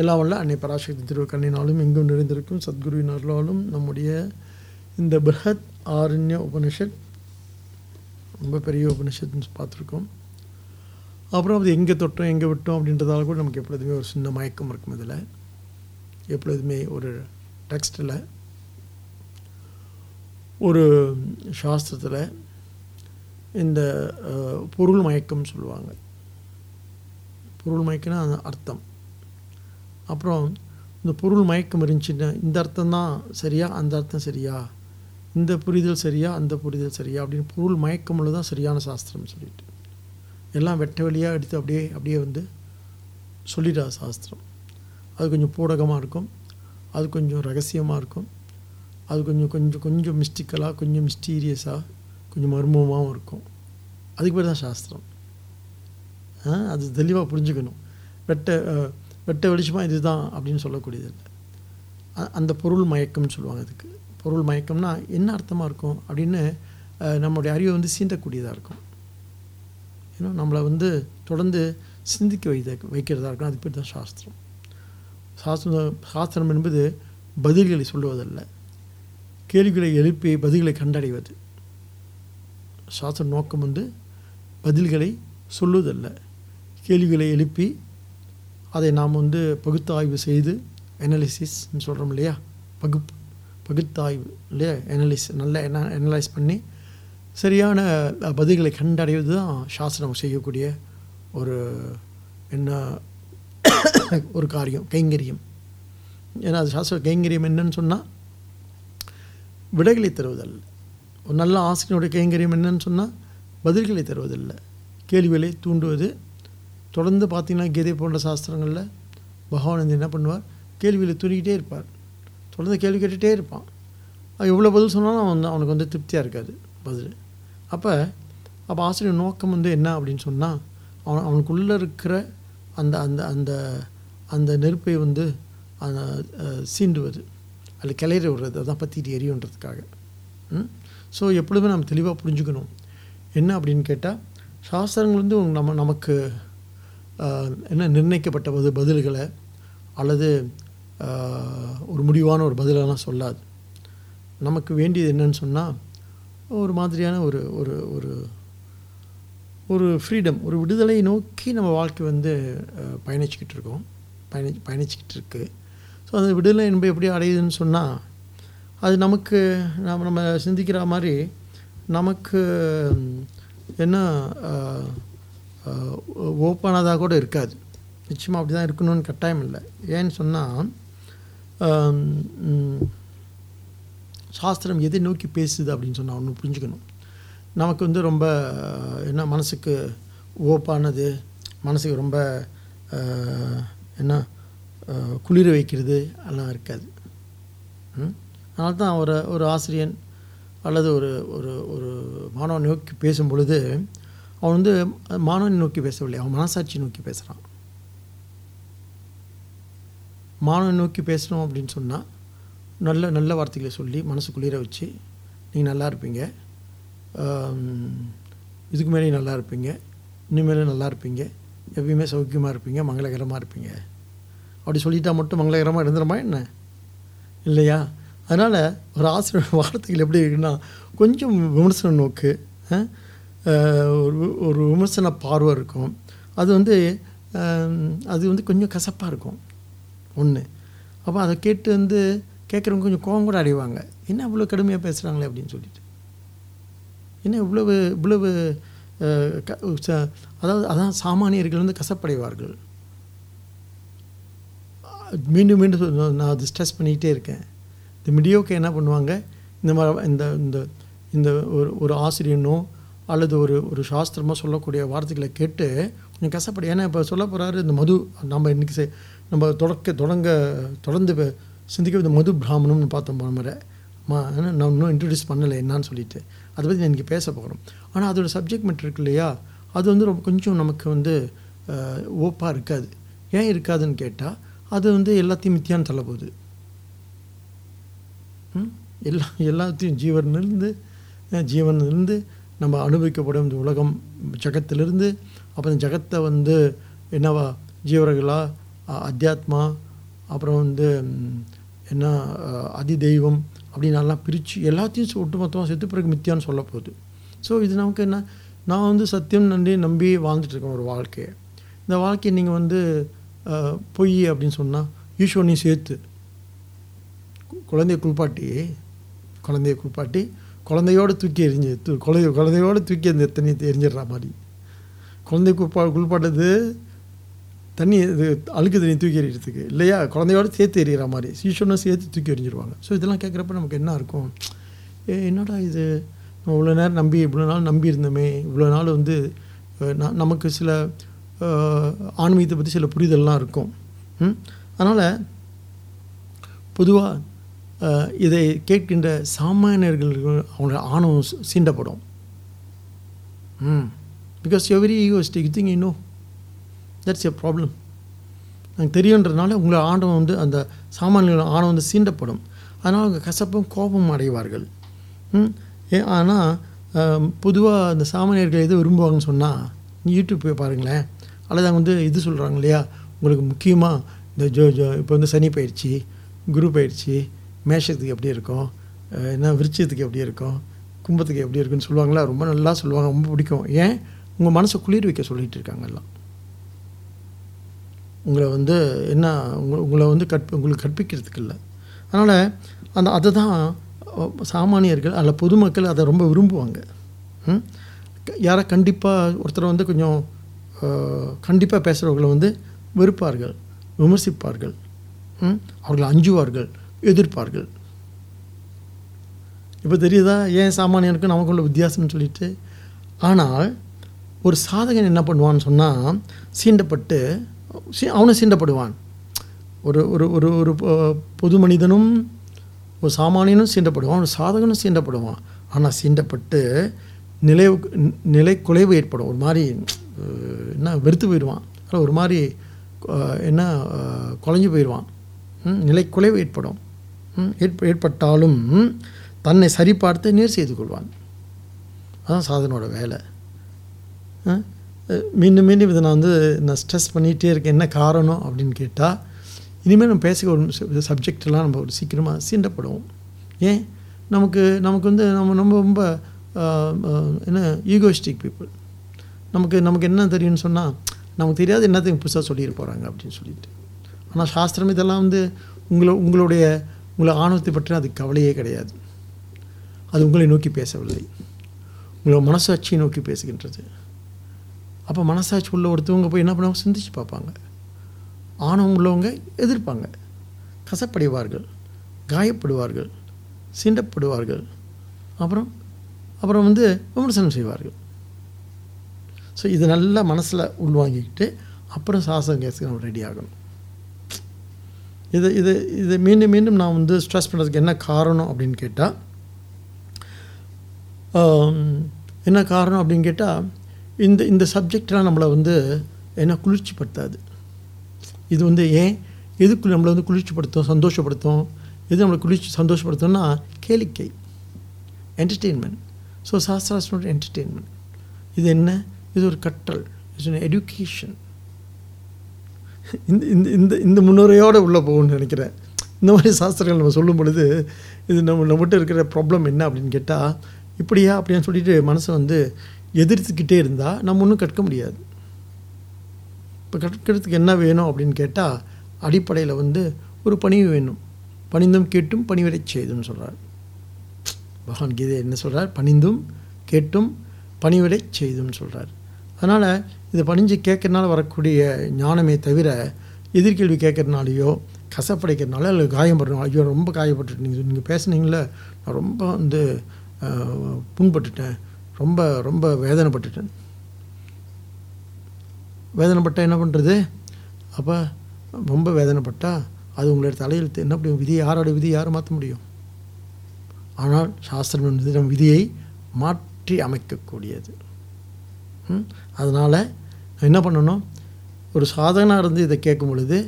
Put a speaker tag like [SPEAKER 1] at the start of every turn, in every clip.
[SPEAKER 1] எல்லாம் வல்ல அன்னை பராசக்தி திருவக்கண்ணினாலும் எங்கும் நிறைந்திருக்கும் சத்குருவின் அருளாலும் நம்முடைய இந்த பிரஹத் ஆரண்ய உபனிஷத் ரொம்ப பெரிய உபனிஷத்னு பார்த்துருக்கோம். அப்புறம் அது எங்கே தொட்டோம் எங்கே விட்டோம் அப்படின்றதால கூட நமக்கு எப்பொழுதுமே ஒரு சின்ன மயக்கம் இருக்கும் இதில். எப்பொழுதுமே ஒரு டெக்ஸ்டில் ஒரு சாஸ்திரத்தில் இந்த பொருள் மயக்கம் சொல்லுவாங்க. பொருள் மயக்கம்னா அர்த்தம். அப்புறம் இந்த பொருள் மயக்கம் இருந்துச்சுன்னா இந்த அர்த்தம் தான் சரியா அந்த அர்த்தம் சரியா? இந்த புரிதல் சரியா அந்த புரிதல் சரியா? அப்படின்னு பொருள் மயக்கம் தான் சரியான சாஸ்திரம் சொல்லிட்டு. எல்லாம் வெட்ட வெளியாக எடுத்து அப்படியே அப்படியே வந்து சொல்லிடா சாஸ்திரம். அது கொஞ்சம் பூடகமாக இருக்கும். அது கொஞ்சம் ரகசியமாக இருக்கும். அது கொஞ்சம் கொஞ்சம் கொஞ்சம் மிஸ்டிக்கலாக கொஞ்சம் மிஸ்டீரியஸாக கொஞ்சம் மர்மமாகவும் இருக்கும். அதுக்கு பேர் தான் சாஸ்திரம். ஆ, அது தெளிவாக புரிஞ்சுக்கணும். வெட்ட வெட்ட வெளிச்சமாக இதுதான் அப்படின்னு சொல்லக்கூடியது இல்லை. அந்த பொருள் மயக்கம்னு சொல்லுவாங்க அதுக்கு. பொருள் மயக்கம்னா என்ன அர்த்தமாக இருக்கும் அப்படின்னு நம்முடைய நம்மளுடைய அறிவை வந்து சீண்டக்கூடியதாக இருக்கும். ஏன்னா நம்மளை வந்து தொடர்ந்து சிந்திக்க வைத்த வைக்கிறதா இருக்கும். அது பேர் தான் சாஸ்திரம். சாஸ்திரம் சாஸ்திரம் என்பது பதில்களை சொல்லுவதல்ல. கேள்விகளை எழுப்பி பதில்களை கண்டடைவது. சாஸ்திர நோக்கம் வந்து பதில்களை சொல்லுவதல்ல. கேள்விகளை எழுப்பி அதை நாம் வந்து பகுத்தாய்வு செய்து அனலிசிஸ்ன்னு சொல்கிறோம் இல்லையா? பகுப்பு பகுத்தாய்வு இல்லையா? அனலிஸ் நல்லா என்ன அனலைஸ் பண்ணி சரியான பதில்களை கண்டடைவது தான் சாஸ்திரம் செய்யக்கூடிய ஒரு என்ன ஒரு காரியம் கைங்கரியம். ஏன்னா அது சாஸ்திர கைங்கரியம் என்னன்னு சொன்னால் விடைகளை தருவதல்ல. ஒரு நல்ல ஆசிரியனுடைய கைங்கரியம் என்னன்னு சொன்னால் பதில்களை தருவதில்லை. கேள்விகளை தூண்டுவது தொடர்ந்து பார்த்தீங்கன்னா கீதை போன்ற சாஸ்திரங்களில் பகவான் வந்து என்ன பண்ணுவார்? கேள்வியில் தூண்டிக்கிட்டே இருப்பார். தொடர்ந்து கேள்வி கேட்டுகிட்டே இருப்பான். அவன் எவ்வளோ பதில் சொன்னாலும் அவன் வந்து அவனுக்கு வந்து திருப்தியாக இருக்காது பதில். அப்போ அப்போ ஆசிரியர் நோக்கம் வந்து என்ன அப்படின்னு சொன்னால் அவன் அவனுக்குள்ளே இருக்கிற அந்த அந்த அந்த அந்த நெருப்பை வந்து சீண்டுவது. அதில் கிளையிற விடுறது. அதான் பற்றிட்டு எரியுன்றதுக்காக. ஸோ எப்பொழுதுமே நம்ம தெளிவாக புரிஞ்சுக்கணும். என்ன அப்படின்னு கேட்டால் சாஸ்திரங்கள் வந்து நம்ம நமக்கு என்ன நிர்ணயிக்கப்பட்ட பதில்களை அல்லது ஒரு முடிவான ஒரு பதிலெல்லாம் சொல்லாது. நமக்கு வேண்டியது என்னன்னு சொன்னால் ஒரு மாதிரியான ஒரு ஒரு ஒரு ஒரு ஃப்ரீடம் ஒரு விடுதலை நோக்கி நம்ம வாழ்க்கை வந்து பயணிச்சுக்கிட்டு இருக்கோம். பயணி பயணிச்சுக்கிட்டு இருக்குது ஸோ அந்த விடுதலை என்பது எப்படி அடையுதுன்னு சொன்னால் அது நமக்கு நம்ம நம்ம சிந்திக்கிற மாதிரி நமக்கு என்ன ஓப்பனாக கூட இருக்காது. நிச்சயமாக அப்படி தான் இருக்கணும்னு கட்டாயம் இல்லை. ஏன்னு சொன்னால் சாஸ்திரம் எதை நோக்கி பேசுது அப்படின்னு சொன்னால் ஒன்று புரிஞ்சுக்கணும். நமக்கு வந்து ரொம்ப என்ன மனசுக்கு ஓப்பானது மனசுக்கு ரொம்ப என்ன குளிர வைக்கிறது எல்லாம் இருக்காது. அதனால தான் ஒரு ஒரு ஆசிரியன் அல்லது ஒரு ஒரு ஒரு மாணவன் நோக்கி பேசும் பொழுது அவன் வந்து மாணவனை நோக்கி பேசவில்லை. அவன் மனசாட்சி நோக்கி பேசுகிறான் மாணவனை நோக்கி பேசணும் அப்படின்னு சொன்னால் நல்ல நல்ல வார்த்தைகளை சொல்லி மனசு குளிர வச்சு நீங்கள் நல்லா இருப்பீங்க. இதுக்கு மேலே நல்லா இருப்பீங்க. இனிமேலும் நல்லா இருப்பீங்க. எப்பயுமே சௌக்கியமாக இருப்பீங்க. மங்களகரமாக இருப்பீங்க. அப்படி சொல்லிட்டா மட்டும் மங்களகரமாக இருந்துருமா என்ன? இல்லையா? அதனால் ஒரு ஆசிரியர் வார்த்தைகள் எப்படி இருக்குன்னா கொஞ்சம் விமர்சன நோக்கு ஆ ஒரு ஒரு விமர்சன பார்வை இருக்கும். அது வந்து அது வந்து கொஞ்சம் கசப்பாக இருக்கும். ஒன்று அப்போ அதை கேட்டு வந்து கேட்குறவங்க கொஞ்சம் கோவம் கூட அடைவாங்க. என்ன இவ்வளோ கடுமையாக பேசுகிறாங்களே அப்படின்னு சொல்லிட்டு. என்ன இவ்வளவு இவ்வளவு க- ச- அதாவது அதான் சாமானியர்கள் வந்து கசப்படைவார்கள். மீண்டும் மீண்டும் நான் அது ஸ்ட்ரெஸ் பண்ணிக்கிட்டே இருக்கேன். இந்த மிடியோக்கு என்ன பண்ணுவாங்க? இந்த மாதிரி இந்த இந்த இந்த ஒரு ஒரு ஆசிரியனோ அல்லது ஒரு ஒரு சாஸ்திரமாக சொல்லக்கூடிய வார்த்தைகளை கேட்டு கொஞ்சம் கஷ்டப்படு ஏன்னா இப்போ சொல்ல போகிறாரு இந்த மது நம்ம இன்றைக்கி செ- நம்ம தொடக்க தொடங்க தொடர்ந்து சிந்திக்க இந்த மது பிராமணம்னு பார்த்தோம் போன முறை. மா நான் இன்னும் இன்ட்ரடியூஸ் பண்ணலை என்னான்னு சொல்லிட்டு. அதை பற்றி நான் இன்றைக்கி பேச போகிறோம் ஆனால் அதோடய சப்ஜெக்ட் மேட்ரு இருக்கு இல்லையா? அது வந்து ரொம்ப கொஞ்சம் நமக்கு வந்து ஓப்பாக இருக்காது. ஏன் இருக்காதுன்னு கேட்டால் அது வந்து எல்லாத்தையும் மித்தியான்னு தள்ள போகுது ம்? எல்லா எல்லாத்தையும் ஜீவன்லேருந்து ஜீவன்லேருந்து நம்ம அனுபவிக்கப்படும் இந்த உலகம் ஜகத்திலிருந்து அப்புறம் இந்த ஜகத்தை வந்து என்னவா ஜீவர்களா அத்தியாத்மா அப்புறம் வந்து என்ன அதிதெய்வம் அதி தெய்வம் அப்படின்னு எல்லாம் பிரித்து எல்லாத்தையும் சு- ஒட்டுமொத்தமாக செத்து பிறகு மித்தியான்னு சொல்ல போகுது. ஸோ இது நமக்கு என்ன நான் வந்து சத்தியம் நன்றி நம்பி வாழ்ந்துட்டுருக்கேன் ஒரு வாழ்க்கையை. இந்த வாழ்க்கையை நீங்கள் வந்து பொய் அப்படின்னு சொன்னால் ஈஸ்வரனையும் சேர்த்து குழந்தைய குளிப்பாட்டி குழந்தைய குளிப்பாட்டி குழந்தையோடு தூக்கி எரிஞ்சு தூ குழந்தை குழந்தையோடு தூக்கி அந்த தண்ணி எரிஞ்சிடுற மாதிரி. குழந்தை குளிப்பா குளிப்பாட்டது தண்ணி இது அழுக்கு தண்ணி தூக்கி எறிகிறதுக்கு இல்லையா? குழந்தையோட சேர்த்து எறிகிற மாதிரி. சீசனும் சேர்த்து தூக்கி எறிஞ்சிருவாங்க ஸோ இதெல்லாம் கேட்குறப்ப நமக்கு என்ன இருக்கும்? ஏ என்னடா இது? நம்ம இவ்வளோ நேரம் நம்பி இவ்வளோ நாள் நம்பி இருந்தோமே. இவ்வளோ நாள் வந்து ந- நமக்கு சில ஆன்மீகத்தை பற்றி சில புரிதல்லாம் இருக்கும். அதனால் பொதுவாக இதை கேட்கின்ற சாமானியர்களுக்கு அவங்களோட ஆணவம் சீண்டப்படும். ம். Because you very egoistic think you know that's a problem எனக்கு தெரியுன்றதுனால உங்களை ஆணவம் வந்து அந்த சாமானியர்கள் ஆணவம் வந்து சீண்டப்படும். அதனால் அவங்க கசப்பும் கோபமும் அடைவார்கள். ம். ஏ ஆனால் பொதுவாக அந்த சாமானியர்கள் எது விரும்புவாங்கன்னு சொன்னால் நீ யூடியூப் போய் பாருங்களேன். அல்லது அவங்க வந்து இது சொல்கிறாங்க இல்லையா? உங்களுக்கு முக்கியமாக இந்த ஜோ ஜோ இப்போ வந்து சனி பயிற்சி குரு பயிற்சி மேஷத்துக்கு எப்படி இருக்கும்? என்ன விருச்சத்துக்கு எப்படி இருக்கும்? கும்பத்துக்கு எப்படி இருக்குன்னு சொல்லுவாங்களா? ரொம்ப நல்லா சொல்லுவாங்க ரொம்ப பிடிக்கும். ஏன்? உங்கள் மனசை குளிர் வைக்க சொல்லிகிட்டு இருக்காங்க எல்லாம். உங்களை வந்து என்ன உங்களை உங்களை வந்து கற்ப உங்களுக்கு கற்பிக்கிறதுக்கு இல்லை. அதனால் அந்த அதை தான் சாமானியர்கள் அல்ல பொதுமக்கள் அதை ரொம்ப விரும்புவாங்க. ம்? யாரை கண்டிப்பாக ஒருத்தரை வந்து கொஞ்சம் கண்டிப்பாக பேசுகிறவங்களை வந்து வெறுப்பார்கள் விமர்சிப்பார்கள். ம்? அவர்கள் அஞ்சுவார்கள். எதிர்ப்பார்கள். இப்போ தெரியுதா? ஏன் சாமானியனுக்கும் நமக்குள்ள வித்தியாசம்னு சொல்லிட்டு? ஆனால் ஒரு சாதகன் என்ன பண்ணுவான்னு சொன்னால் சீண்டப்பட்டு சீ அவனும் சீண்டப்படுவான். ஒரு ஒரு ஒரு ஒரு பொ- பொது மனிதனும் ஒரு சாமானியனும் சீண்டப்படுவான் ஒரு சாதகனும் சீண்டப்படுவான். ஆனால் சீண்டப்பட்டு நிலை நிலை குலைவு ஏற்படும். ஒரு மாதிரி என்ன வெறுத்து போயிடுவான். ஒரு மாதிரி என்ன குலைஞ்சு போயிடுவான். நிலை குலைவு ஏற்படும். ஏற்பட்டாலும் தன்னை சரிபார்த்து நேர் செய்து கொள்வான். அதான் சாதனோட வேலை. ஆ? மீண்டும் மீண்டும் இதை நான் வந்து நான் ஸ்ட்ரெஸ் பண்ணிகிட்டே இருக்கேன். என்ன காரணம் அப்படின்னு கேட்டால் இனிமேல் நம்ம பேசுகிற ஒரு சப்ஜெக்டெல்லாம் நம்ம ஒரு சீக்கிரமாக சீண்டப்படுவோம். ஏன்? நமக்கு நமக்கு வந்து நம்ம ரொம்ப ரொம்ப என்ன ஈகோஸ்டிக் பீப்புள் நமக்கு நமக்கு என்ன தெரியும்னு சொன்னால் நமக்கு தெரியாது என்னத்தையும் புதுசாக சொல்லிட்டு போகிறாங்க அப்படின்னு சொல்லிட்டு. ஆனால் சாஸ்திரம் இதெல்லாம் வந்து உங்களை உங்களுடைய உங்களை ஆணவத்தை பற்றின அது கவலையே கிடையாது. அது உங்களை நோக்கி பேசவில்லை. உங்களை மனசாட்சியை நோக்கி பேசுகின்றது. அப்போ மனசாட்சி உள்ள ஒருத்தவங்க போய் என்ன பண்ணுவாங்க? சிந்திச்சு பார்ப்பாங்க. ஆணவம் உள்ளவங்க எதிர்ப்பாங்க. கசப்படைவார்கள் காயப்படுவார்கள் சீண்டப்படுவார்கள். அப்புறம் அப்புறம் வந்து விமர்சனம் செய்வார்கள். ஸோ இது நல்லா மனசில் உள்வாங்கிக்கிட்டு அப்புறம் சாசம் கேஸுக்கு நம்ம ரெடி ஆகணும். இது இது இது மீண்டும் மீண்டும் நான் வந்து ஸ்ட்ரெஸ் பண்ணுறதுக்கு என்ன காரணம் அப்படின்னு கேட்டால் என்ன காரணம் அப்படின்னு கேட்டால் இந்த இந்த சப்ஜெக்டெலாம் நம்மளை வந்து என்ன குளிர்ச்சிப்படுத்தாது. இது வந்து ஏன்? எதுக்கு நம்மளை வந்து குளிர்ச்சிப்படுத்தும் சந்தோஷப்படுத்தும்? எது நம்மளை குளிர்ச்சி சந்தோஷப்படுத்தும்னா கேளிக்கை என்டர்டெயின்மெண்ட் ஸோ சாஸ்திராஸ்னோட என்டர்டெயின்மெண்ட் இது என்ன? இது ஒரு கற்றல். இட்ஸ் எடுகேஷன் இந்த இந்த இந்த இந்த முன்னுரையோடு உள்ளே போகணும்னு நினைக்கிறேன். இந்த மாதிரி சாஸ்திரங்கள் நம்ம சொல்லும் பொழுது இது நம்ம நம்மகிட்ட இருக்கிற ப்ராப்ளம் என்ன அப்படின்னு கேட்டால் இப்படியா அப்படின்னு சொல்லிட்டு மனசை வந்து எதிர்த்துக்கிட்டே இருந்தால் நம்ம ஒன்றும் கற்க முடியாது. இப்போ கற்கிறதுக்கு என்ன வேணும் அப்படின்னு கேட்டால் அடிப்படையில் வந்து ஒரு பணிவு வேணும். பணிந்தும் கேட்டும் பணிவரை செய்துன்னு சொல்கிறார் பகவான் கீதை என்ன சொல்கிறார் பணிந்தும் கேட்டும் பணிவிடை செய்துன்னு சொல்கிறார் அதனால் இதை பணிஞ்சு கேட்கறனால வரக்கூடிய ஞானமே தவிர எதிர்கேள்வி கேட்கறனாலையோ கசப்படைக்கிறனால இல்லை காயப்படுறனால ஐயோ ரொம்ப காயப்பட்டுட்டு நீங்கள் நீங்கள் பேசுனீங்களே நான் ரொம்ப வந்து புண்பட்டுட்டேன். ரொம்ப ரொம்ப வேதனைப்பட்டுட்டேன். வேதனைப்பட்டால் என்ன பண்ணுறது அப்போ ரொம்ப வேதனைப்பட்டால் அது உங்களோட தலையெழுத்து என்ன முடியும்? விதியை யாரோட விதி யாரும் மாற்ற முடியும்? ஆனால் சாஸ்திரம் என்பது நம் விதியை மாற்றி அமைக்கக்கூடியது. அதனால் என்ன பண்ணணும் ஒரு சாதகனாக இருந்து இதை கேட்கும் பொழுது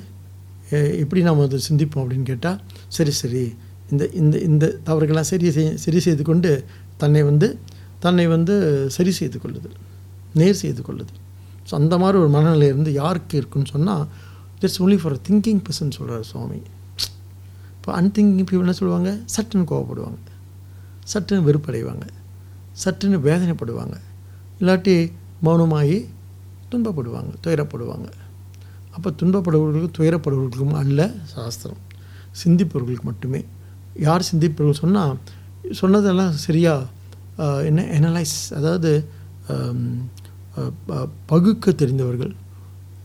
[SPEAKER 1] எப்படி நாம் அதை சிந்திப்போம்? அப்படின்னு கேட்டால் சரி சரி. இந்த இந்த இந்த தவறுகளாக சரி செய் சரி செய்து கொண்டு தன்னை வந்து தன்னை வந்து சரி செய்து கொள்ளுதல் நேர் செய்து கொள்ளுதல். ஸோ அந்த மாதிரி ஒரு மனநிலை இருந்து யாருக்கு இருக்குன்னு சொன்னால் just only for thinking person சொல்கிறார் சுவாமி. இப்போ அன்திங்கிங் பீப்புள் என்ன சொல்லுவாங்க? சட்டுன்னு கோவப்படுவாங்க. சட்டுன்னு வெறுப்படைவாங்க. சட்டுன்னு வேதனைப்படுவாங்க. இல்லாட்டி மௌனமாகி துன்பப்படுவாங்க துயரப்படுவாங்க. அப்போ துன்பப்படுபவர்களுக்கும் துயரப்படுபவர்களுக்கும் அல்ல சாஸ்திரம். சிந்திப்பவர்களுக்கு மட்டுமே. யார் சிந்திப்பவர்கள் சொன்னால் சொன்னதெல்லாம் சரியாக என்ன எனலைஸ் அதாவது ப- பகுக்க தெரிந்தவர்கள்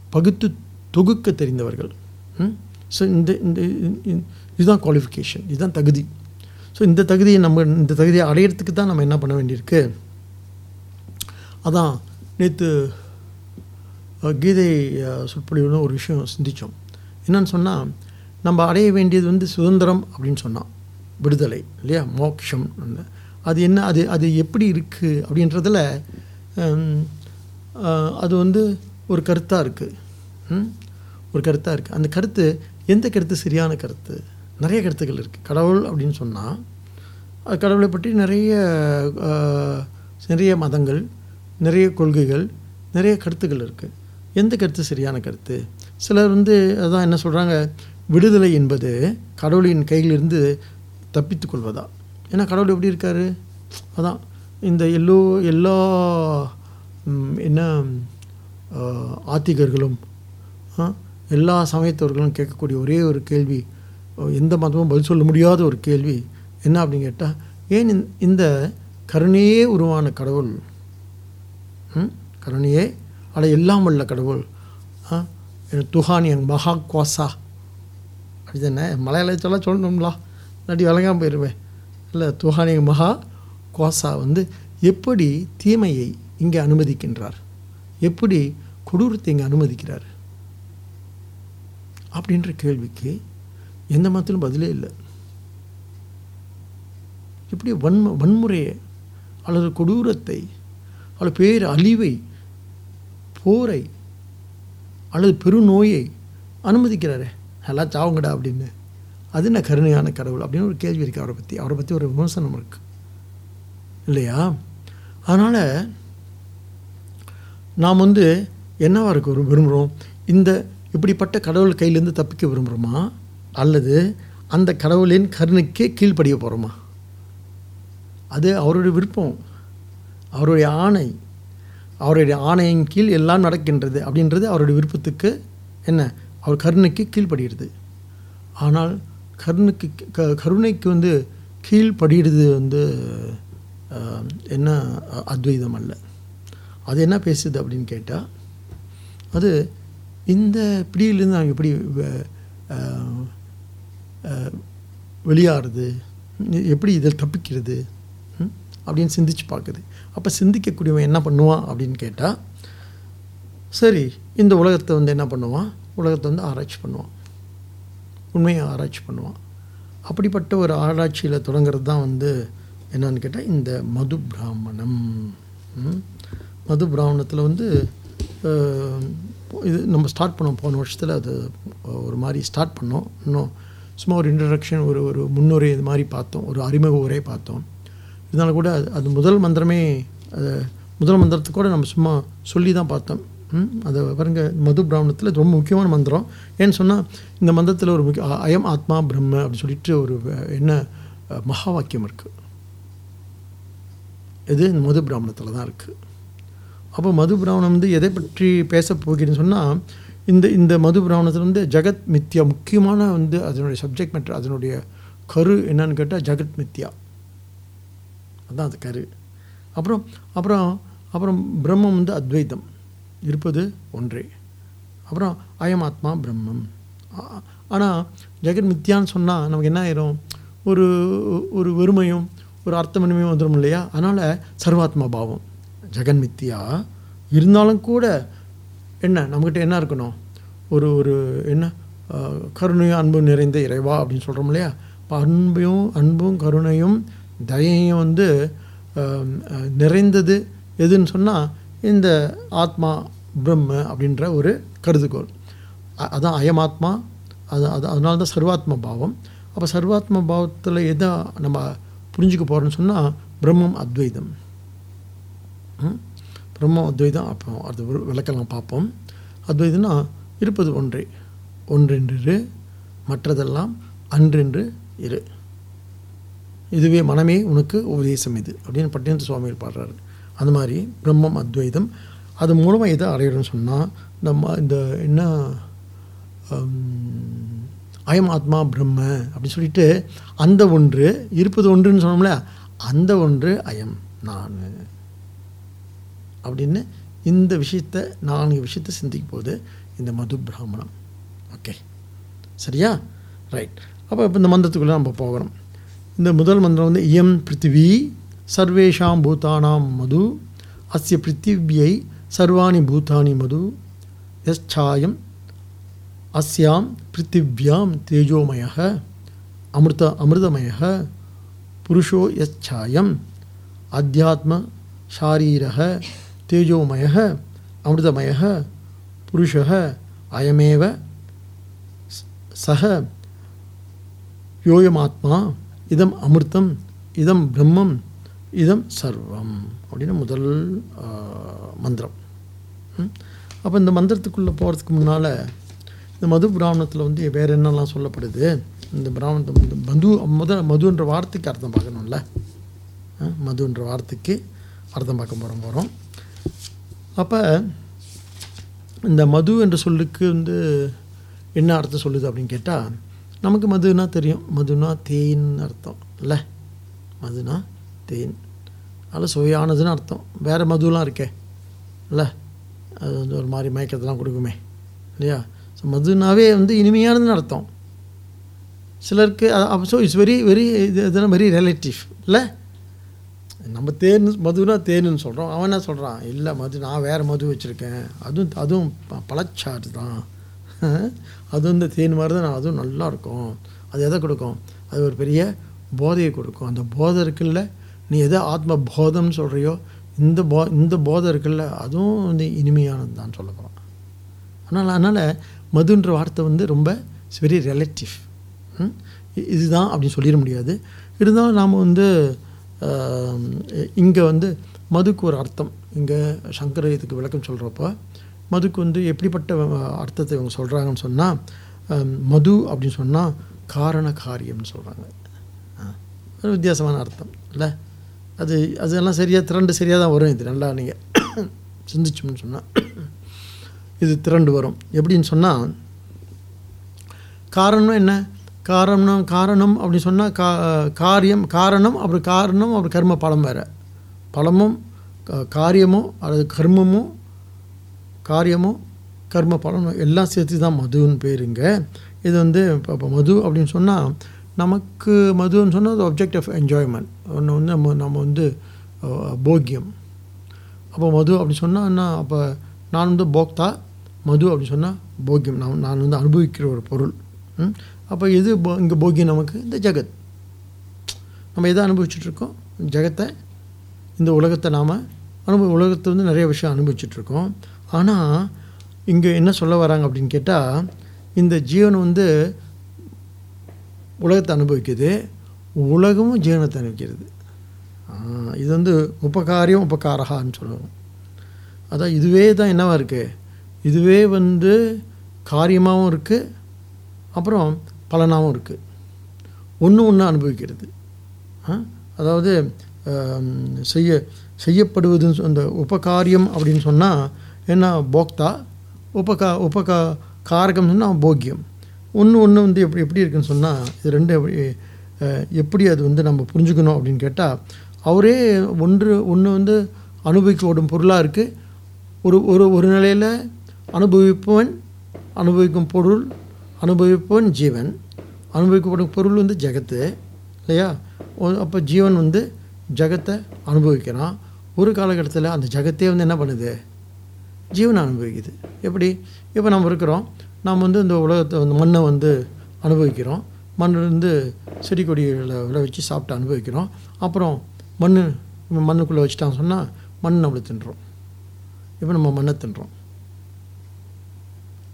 [SPEAKER 1] பகுத்து தொகுக்க தெரிந்தவர்கள். ஸோ இந்த இந்த இந்த- இதுதான் குவாலிஃபிகேஷன் இதுதான் தகுதி. ஸோ இந்த தகுதியை நம்ம இந்த தகுதியை அடையிறதுக்கு தான் நம்ம என்ன பண்ண வேண்டியிருக்கு? அதான் நேற்று கீதை சொற்பொழிவுன்னு ஒரு விஷயம் சிந்தித்தோம் என்னன்னு சொன்னால் நம்ம அடைய வேண்டியது வந்து சுதந்திரம் அப்படின்னு சொன்னான். விடுதலை இல்லையா? மோட்சம் அது என்ன அது அது எப்படி இருக்குது அப்படின்றதில் அது வந்து ஒரு கருத்தாக இருக்குது ஒரு கருத்தாக இருக்குது அந்த கருத்து எந்த கருத்து சரியான கருத்து? நிறைய கருத்துக்கள் இருக்குது கடவுள் அப்படின்னு சொன்னால் கடவுளை பற்றி நிறைய நிறைய மதங்கள் நிறைய கொள்கைகள் நிறைய கருத்துக்கள் இருக்குது எந்த கருத்து? சரியான கருத்து. சிலர் வந்து அதான் என்ன சொல்கிறாங்க விடுதலை என்பது கடவுளின் கையிலிருந்து தப்பித்து கொள்வதா? ஏன்னா கடவுள் எப்படி இருக்கார்? அதான் இந்த எல்லோ எல்லா என்ன ஆத்திகர்களும் எல்லா சமயத்தவர்களும் கேட்கக்கூடிய ஒரே ஒரு கேள்வி எந்த மதமும் பதில் சொல்ல முடியாத ஒரு கேள்வி என்ன அப்படின்னு கேட்டால் ஏன் இந்த- இந்த கருணையே உருவான கடவுள் ம்? கருணையே அட எல்லாம் வல்ல கடவுள். ஆ? என் மகா குவாசா அப்படி தானே மலையாளத்தெல்லாம் சொல்லணும்லா. இல்லாட்டி விளங்காம போயிடுவேன் இல்லை துஹானியன் மகா குவாசா வந்து எப்படி தீமையை இங்கே அனுமதிக்கின்றார்? எப்படி கொடூரத்தை இங்கே அனுமதிக்கிறார்? அப்படின்ற கேள்விக்கு எந்த மதத்திலும் பதிலே இல்லை. எப்படி வன்ம வன்முறையை அல்லது கொடூரத்தை அல்லது பேர் அழிவை போரை அல்லது பெருநோயை அனுமதிக்கிறாரே நல்லா சாவுங்கடா அப்படின்னு. அது என்ன கருணையான கடவுள் அப்படின்னு ஒரு கேள்வி இருக்குது அவரை பற்றி அவரை பற்றி ஒரு விமர்சனம் இருக்குது இல்லையா? அதனால் நாம் வந்து என்னவாக இருக்க ஒரு விரும்புகிறோம் இந்த இப்படிப்பட்ட கடவுள் கையிலேருந்து தப்பிக்க விரும்புகிறோமா அல்லது அந்த கடவுளின் கருணைக்கே கீழ்ப்படிய போகிறோமா அது அவருடைய விருப்பம். அவருடைய ஆணை. அவருடைய ஆணையின் கீழ் எல்லாம் நடக்கின்றது அப்படின்றது அவருடைய விருப்பத்துக்கு என்ன? அவர் கருணைக்கு கீழ்ப்படுகிறது ஆனால் கருணுக்கு க கருணைக்கு வந்து கீழ்ப்படுகிறது வந்து என்ன அத்வைதம் அல்ல. அது என்ன பேசுது அப்படின்னு கேட்டால் அது இந்த பிடியிலேருந்து நாங்கள் எப்படி வெ- வெளியாகிறது எப்படி இதில் தப்பிக்கிறது அப்படின்னு சிந்திச்சு பார்க்குது. அப்போ சிந்திக்கக்கூடியவன் என்ன பண்ணுவான் அப்படின்னு கேட்டால் சரி இந்த உலகத்தை வந்து என்ன பண்ணுவான்? உலகத்தை வந்து ஆராய்ச்சி பண்ணுவான். உண்மையை ஆராய்ச்சி பண்ணுவான். அப்படிப்பட்ட ஒரு ஆராய்ச்சியில் தொடங்குறது தான் வந்து என்னன்னு கேட்டால் இந்த மது பிராமணம். மது பிராமணத்தில் வந்து இது நம்ம ஸ்டார்ட் பண்ணோம். போன வருஷத்தில் அது ஒரு மாதிரி ஸ்டார்ட் பண்ணோம். இன்னும் சும்மா ஒரு இன்ட்ரடக்ஷன் ஒரு ஒரு முன்னுரை இது மாதிரி பார்த்தோம். ஒரு அறிமுக உரை பார்த்தோம். இதனால் கூட அது அது முதல் மந்திரமே அதை முதல் மந்திரத்தை கூட நம்ம சும்மா சொல்லி தான் பார்த்தோம். ம், அதை பாருங்க மது பிராமணத்தில் ரொம்ப முக்கியமான மந்திரம். ஏன்னு சொன்னால் இந்த மந்திரத்தில் ஒரு முக்கிய அயம் ஆத்மா பிரம்ம அப்படின்னு சொல்லிட்டு ஒரு என்ன மகா வாக்கியம் இருக்குது இது இந்த மது பிராமணத்தில் தான் இருக்குது அப்போ மது பிராமணம் வந்து எதை பற்றி பேச போகிறேன்னு சொன்னால் இந்த இந்த மது பிராமணத்தில் வந்து ஜெகத் மித்யா முக்கியமான வந்து அதனுடைய சப்ஜெக்ட் மேட்டர் அதனுடைய கரு என்னன்னு கேட்டால் ஜெகத் மித்யா. அதான் அது கரு. அப்புறம் அப்புறம் அப்புறம் பிரம்மம் வந்து அத்வைதம். இருப்பது ஒன்றே. அப்புறம் அயம் ஆத்மா பிரம்மம். ஆனால் ஜெகன் மித்யான்னு சொன்னால் நமக்கு என்ன ஆயிரும்? ஒரு ஒரு வெறுமையும் ஒரு அர்த்தமனிமையும் வந்துடும் இல்லையா? அதனால் சர்வாத்மா பாவம். ஜெகன் மித்தியா இருந்தாலும் கூட என்ன நம்மக்கிட்ட என்ன இருக்கணும்? ஒரு ஒரு என்ன கருணையும் அன்பும் நிறைந்த இறைவா அப்படின்னு சொல்கிறோம் இல்லையா? இப்போ அன்பையும் அன்பும் கருணையும் தயையும் வந்து நிறைந்தது எதுன்னு சொன்னால் இந்த ஆத்மா பிரம்ம அப்படின்ற ஒரு கருதுகோள். அதான் அயமாத்மா அது அது அதனால தான் சர்வாத்ம பாவம். அப்போ சர்வாத்ம பாவத்தில் எதை நம்ம புரிஞ்சுக்க போகிறோம்னு சொன்னால் பிரம்மம் அத்வைதம். ம்? பிரம்மம் அத்வைதம் அப்போ அது வி- விளக்கலாம் பார்ப்போம். அத்வைதம்னா இருப்பது ஒன்றே. ஒன்றென்று மற்றதெல்லாம் அன்றென்று இரு. இதுவே மனமே உனக்கு உபதேசம் இது அப்படின்னு பட்டினத்து சுவாமிகள் பாடுறாரு. அந்த மாதிரி பிரம்மம் அத்வைதம். அது மூலமாக எதை அடையணும்னு சொன்னால் நம்ம இந்த என்ன அயம் ஆத்மா பிரம்ம அப்படின்னு சொல்லிட்டு அந்த ஒன்று இருப்பது ஒன்றுன்னு சொன்னோம்ல அந்த ஒன்று அயம் நான். அப்படின்னு இந்த விஷயத்தை நான்கு விஷயத்தை சிந்திக்கும் போது இந்த மது பிராமணம். ஓகே. சரியா? ரைட். அப்போ இப்போ இந்த மந்திரத்துக்குள்ளே நம்ம போகிறோம் இந்த முதல் மந்திரம் வந்து இயம் பிருத்திவி சர்வேஷாம் பூதானாம் மது அஸ்ய பிருத்திவியை சர்வாணி பூதானி மது யச்சாயம் அஸ்யாம் பிருத்திவியாம் தேஜோமய அமிர்த அமிர்தமய புருஷோ யச்சாயம் அத்தியாத்ம ஷாரீரக தேஜோமய அமிர்தமய புருஷ அயமேவ ஸ்- சக யோயமாத்மா இதம் அமிர்தம் இதம் பிரம்மம் இதம் சர்வம் அப்படின்னு முதல் மந்திரம். அப்போ இந்த மந்திரத்துக்குள்ளே போகிறதுக்கு முன்னால் இந்த மது பிராமணத்தில் வந்து வேறு என்னெல்லாம் சொல்லப்படுது? இந்த பிராமணத்தை இந்த மது முத மதுன்ற வார்த்தைக்கு அர்த்தம் பார்க்கணும்ல? மதுன்ற வார்த்தைக்கு அர்த்தம் பார்க்க போகிறோம் போகிறோம் அப்போ இந்த மது என்ற சொல்லுக்கு வந்து என்ன அர்த்தம் சொல்லுது அப்படின்னு கேட்டால் நமக்கு மதுனா தெரியும். மதுனா தேன் அர்த்தம். இல்லை? மதுனா தேன். அதில் சுவையானதுன்னு அர்த்தம். வேறு மதுலாம் இருக்கே. இல்லை? அது வந்து ஒரு மாதிரி மயக்கத்தெல்லாம் கொடுக்குமே. இல்லையா? ஸோ மதுனாவே வந்து இனிமையானதுன்னு அர்த்தம். சிலருக்கு ஸோ இட்ஸ் வெரி வெரி இது இதெல்லாம் வெரி ரிலேட்டிவ் இல்லை? நம்ம தேன் மதுனா தேனுன்னு சொல்கிறோம் அவன் என்ன சொல்கிறான் இல்லை மது நான் வேறு மது வச்சுருக்கேன். அதுவும் அதுவும் ப- பழச்சாறு தான். அது வந்து தேன் மாதிரி தான் அதுவும் நல்லா இருக்கும் அது எதை கொடுக்கும்? அது ஒரு பெரிய போதையை கொடுக்கும். அந்த போதை இருக்குல்ல நீ எதை ஆத்ம போதம்னு சொல்கிறியோ இந்த போ இந்த போதை இருக்குல்ல அதுவும் வந்து இனிமையானது தான் சொல்ல போகிறோம் அதனால் அதனால் மதுன்ற வார்த்தை வந்து ரொம்ப இட்ஸ் வெரி ரிலேட்டிவ் இதுதான் அப்படின்னு சொல்லிட முடியாது. இருந்தாலும் நாம் வந்து இங்கே வந்து மதுக்கு ஒரு அர்த்தம். இங்கே சங்கர இதுக்கு விளக்கம் சொல்கிறப்போ மதுக்கு வந்து எப்படிப்பட்ட அர்த்தத்தை இவங்க சொல்கிறாங்கன்னு சொன்னால் மது அப்படின்னு சொன்னால் காரண காரியம்னு சொல்கிறாங்க ஒரு வித்தியாசமான அர்த்தம் இல்லை? அது அதெல்லாம் சரியாக திரண்டு சரியாக தான் வரும் இது நல்லா நீங்கள் சிந்திச்சோம்னு சொன்னால் இது திரண்டு வரும். எப்படின்னு சொன்னால் காரணம் என்ன? காரணம் காரணம் அப்படின்னு சொன்னால் கா காரியம் காரணம் அப்புறம் காரணம் அப்புறம் கர்ம பலம் வேறு. பலமும் காரியமும் அல்லது கர்மமும் காரியமும் கர்ம பலனும் எல்லாம் சேர்த்து தான் மதுன்னு பேருங்க இது வந்து இப்போ இப்போ மது அப்படின்னு சொன்னால் நமக்கு மதுன்னு சொன்னால் அது ஆப்ஜெக்ட் ஆஃப் என்ஜாய்மெண்ட் ஒன்று வந்து நம்ம நம்ம வந்து போக்கியம். அப்போ மது அப்படி சொன்னால் என்ன அப்போ நான் வந்து போக்தா மது அப்படி சொன்னால் போக்கியம். நான் நான் வந்து அனுபவிக்கிற ஒரு பொருள். அப்போ எது இங்கே போக்கியம் நமக்கு? இந்த ஜெகத். நம்ம எதை அனுபவிச்சுட்ருக்கோம் ஜெகத்தை. இந்த உலகத்தை நாம் அனுபவ உலகத்தை வந்து நிறைய விஷயம் அனுபவிச்சுட்ருக்கோம் ஆனால் இங்கே என்ன சொல்ல வராங்க அப்படின்னு கேட்டால் இந்த ஜீவன் வந்து உலகத்தை அனுபவிக்குது உலகமும் ஜீவனத்தை அனுபவிக்கிறது. இது வந்து உபகாரியம் உபகாரகான்னு சொல்லுவோம் அதான் இதுவே தான் என்னவாக இருக்குது இதுவே வந்து காரியமாகவும் இருக்குது அப்புறம் பலனாகவும் இருக்குது ஒன்று ஒன்று அனுபவிக்கிறது. அதாவது செய்ய செய்யப்படுவதுன்னு அந்த உபகாரியம் அப்படின்னு சொன்னால் என்ன போக்தா? உபகா உபகா காரகம் சொன்னால் போக்கியம் ஒன்று ஒன்று வந்து எப்படி எப்படி இருக்குன்னு சொன்னால் இது ரெண்டு எப்படி எப்படி அது வந்து நம்ம புரிஞ்சுக்கணும் அப்படின்னு கேட்டால் அவரே ஒன்று ஒன்று வந்து அனுபவிக்கப்படும் பொருளாக இருக்குது ஒரு ஒரு ஒரு நிலையில் அனுபவிப்பவன் அனுபவிக்கும் பொருள் அனுபவிப்பவன் ஜீவன். அனுபவிக்கப்படும் பொருள் வந்து ஜெகத்து இல்லையா? அப்போ ஜீவன் வந்து ஜெகத்தை அனுபவிக்கிறான். ஒரு காலகட்டத்தில் அந்த ஜகத்தே வந்து என்ன பண்ணுது? ஜீவனை அனுபவிக்குது. எப்படி? இப்போ நம்ம இருக்கிறோம். நாம் வந்து இந்த உலகத்தை வந்து மண்ணை வந்து அனுபவிக்கிறோம். மண்ணிலிருந்து செடி கொடிகளை விளைவிச்சு சாப்பிட்டு அனுபவிக்கிறோம். அப்புறம் மண் மண்ணுக்குள்ளே வச்சுட்டாங்க சொன்னால் மண் நம்மளை தின்றோம். இப்போ நம்ம மண்ணை தின்றோம்.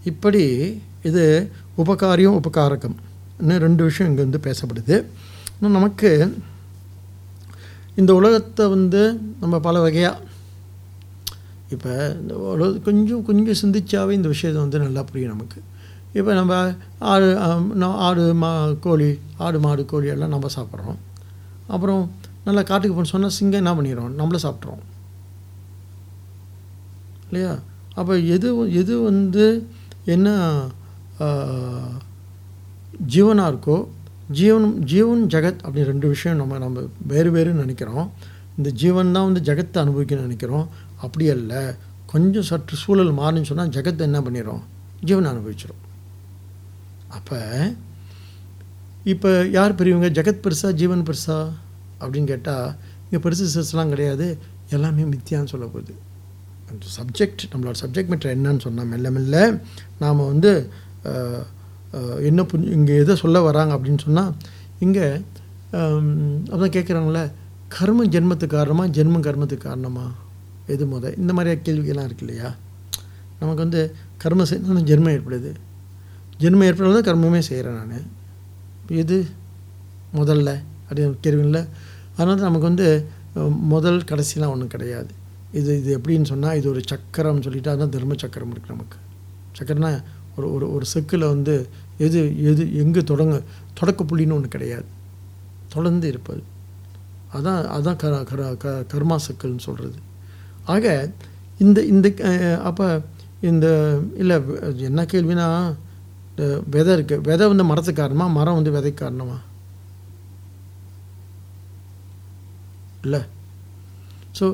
[SPEAKER 1] இப்படி இது உபகாரியம் உபகாரகம் இன்னும் ரெண்டு விஷயம் இங்கே வந்து பேசப்படுது. இன்னும் நமக்கு இந்த உலகத்தை வந்து நம்ம பல வகையாக இப்போ இந்த கொஞ்சம் கொஞ்சம் சிந்திச்சாவே இந்த விஷயத்தை வந்து நல்லா புரியும் நமக்கு. இப்போ நம்ம ஆடு ஆடு மா கோழி ஆடு மாடு கோழி எல்லாம் நம்ம சாப்பிட்றோம். அப்புறம் நல்லா காட்டுக்கு போகணும் சொன்னால் சிங்கம் என்ன பண்ணிடுறோம் நம்மள சாப்பிட்றோம் இல்லையா? அப்போ எது எது வந்து என்ன ஜீவனாக இருக்கோ ஜீவன் ஜீவன் ஜெகத் அப்படி ரெண்டு விஷயம் நம்ம நம்ம வேறு வேறுன்னு நினைக்கிறோம். இந்த ஜீவன் தான் வந்து ஜெகத்தை அனுபவிக்கணும்னு நினைக்கிறோம். அப்படி அல்ல. கொஞ்சம் சற்று சூழல் மாறுன்னு சொன்னால் ஜெகத்தை என்ன பண்ணிடும் ஜீவனை அனுபவிச்சிடும் அப்போ இப்போ யார் பெரியவங்க? ஜெகத் பெருசா ஜீவன் பெருசா? அப்படின்னு கேட்டால் இங்கே பெருசு சிறுசுலாம் கிடையாது. எல்லாமே மித்தியான்னு சொல்ல போகுது. அந்த சப்ஜெக்ட் நம்மளோட சப்ஜெக்ட் மெட்டர் என்னன்னு சொன்னால் மெல்ல மெல்ல நாம் வந்து என்ன புரிஞ்சு இங்கே எதை சொல்ல வராங்க அப்படின்னு சொன்னால் இங்கே அதான் கேட்குறாங்களே கர்ம ஜென்மத்துக்கு காரணமாக ஜென்ம கர்மத்துக்கு காரணமாக எது முத? இந்த மாதிரி கேள்விகள்லாம் இருக்கு இல்லையா? நமக்கு வந்து கர்ம செய்யணும் ஜென்மம் ஏற்படுது. ஜென்மம் ஏற்படுறது கர்மமே செய்கிறேன் நான். எது? முதல்ல அப்படின்னு கேள்வியில் அதனால் நமக்கு வந்து முதல் கடைசிலாம் ஒன்றும் கிடையாது. இது இது எப்படின்னு சொன்னால் இது ஒரு சக்கரம் சொல்லிட்டு அதுதான் தர்ம சக்கரம் இருக்குது நமக்கு. சக்கரம்னா ஒரு ஒரு ஒரு செக்கில் வந்து எது எது எங்கே தொடங்க தொடக்க புள்ளின்னு ஒன்று கிடையாது. தொடர்ந்து இருப்பது. அதான் அதான் க க கர்மா செக்கல்னு சொல்கிறது ஆக இந்த இந்த அப்போ இந்த இல்லை என்ன கேள்வினா இந்த விதை இருக்குது விதை வந்து மரத்துக்கு காரணமாக மரம் வந்து விதைக்கு காரணமா? இல்லை. ஸோ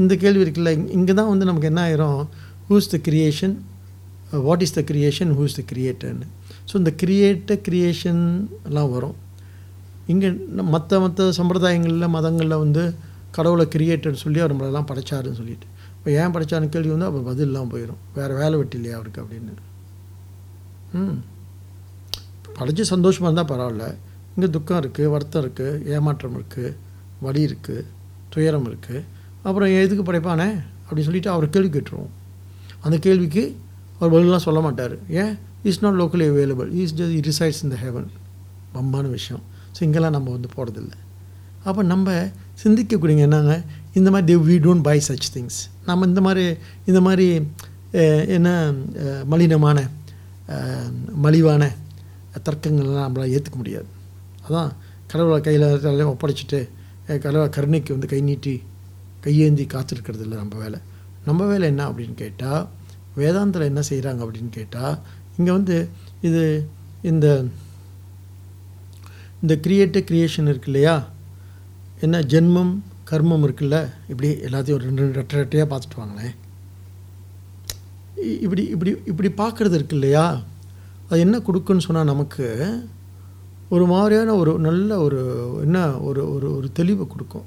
[SPEAKER 1] இந்த கேள்வி இருக்குல்ல. இங்கே தான் வந்து நமக்கு என்ன ஆயிரும்? Whose the creation what is the creation whose the கிரியேட்டர்னு so இந்த கிரியேட்ட கிரியேஷன்லாம் வரும். இங்கே மற்ற மற்ற சம்பிரதாயங்களில் மதங்களில் வந்து கடவுளை கிரியேட்டர் சொல்லி அவர் நம்மளெல்லாம் படைச்சாருன்னு சொல்லிட்டு. இப்போ ஏன் படைச்சாருன்னு கேள்வி வந்து அப்போ பதில் இல்லாமல் போயிடும் வேறு வேலை வெட்டி இல்லையா அவருக்கு அப்படின்னு. ம். படைச்சி சந்தோஷமாக இருந்தால் பரவாயில்ல. இங்கே துக்கம் இருக்குது வருத்தம் இருக்குது ஏமாற்றம் இருக்குது வலி இருக்குது துயரம் இருக்குது அப்புறம் எதுக்கு படைப்பானே? அப்படின்னு சொல்லிட்டு அவர் கேள்வி கேட்டுருவோம். அந்த கேள்விக்கு அவர் பதிலாம் சொல்ல மாட்டார். ஏன்? Is not locally available is just resides இந்த ஹெவன் பம்பான விஷயம். ஸோ இங்கெல்லாம் நம்ம வந்து போகிறதில்ல அப்போ நம்ம சிந்திக்கக்கூடியங்க என்னங்க? இந்த மாதிரி we don't buy such things நம்ம இந்த மாதிரி இந்த மாதிரி என்ன மலினமான மலிவான தர்க்கங்கள்லாம் நம்மளால் ஏற்றுக்க முடியாது. அதான் கடவுளை கையில் ஒப்படைச்சிட்டு கடவுளை கருணைக்கு வந்து கை நீட்டி கையேந்தி காத்திருக்கிறது இல்லை நம்ம வேலை. நம்ம வேலை என்ன அப்படின்னு கேட்டால் வேதாந்தில் என்ன செய்கிறாங்க அப்படின்னு கேட்டால் இங்கே வந்து இது இந்த இந்த கிரியேட்டர் கிரியேஷன் இருக்கு இல்லையா? என்ன ஜென்மம் கர்மம் இருக்குல்ல? இப்படி எல்லாத்தையும் ரெண்டு ரெண்டு ரெட்டை ரெட்டையாக பார்த்துட்டு வாங்களேன். இ- இப்படி இப்படி இப்படி பார்க்குறது இருக்கு இல்லையா? அது என்ன கொடுக்குன்னு சொன்னால் நமக்கு ஒரு மாதிரியான ஒரு நல்ல ஒரு என்ன ஒரு ஒரு ஒரு தெளிவை கொடுக்கும்.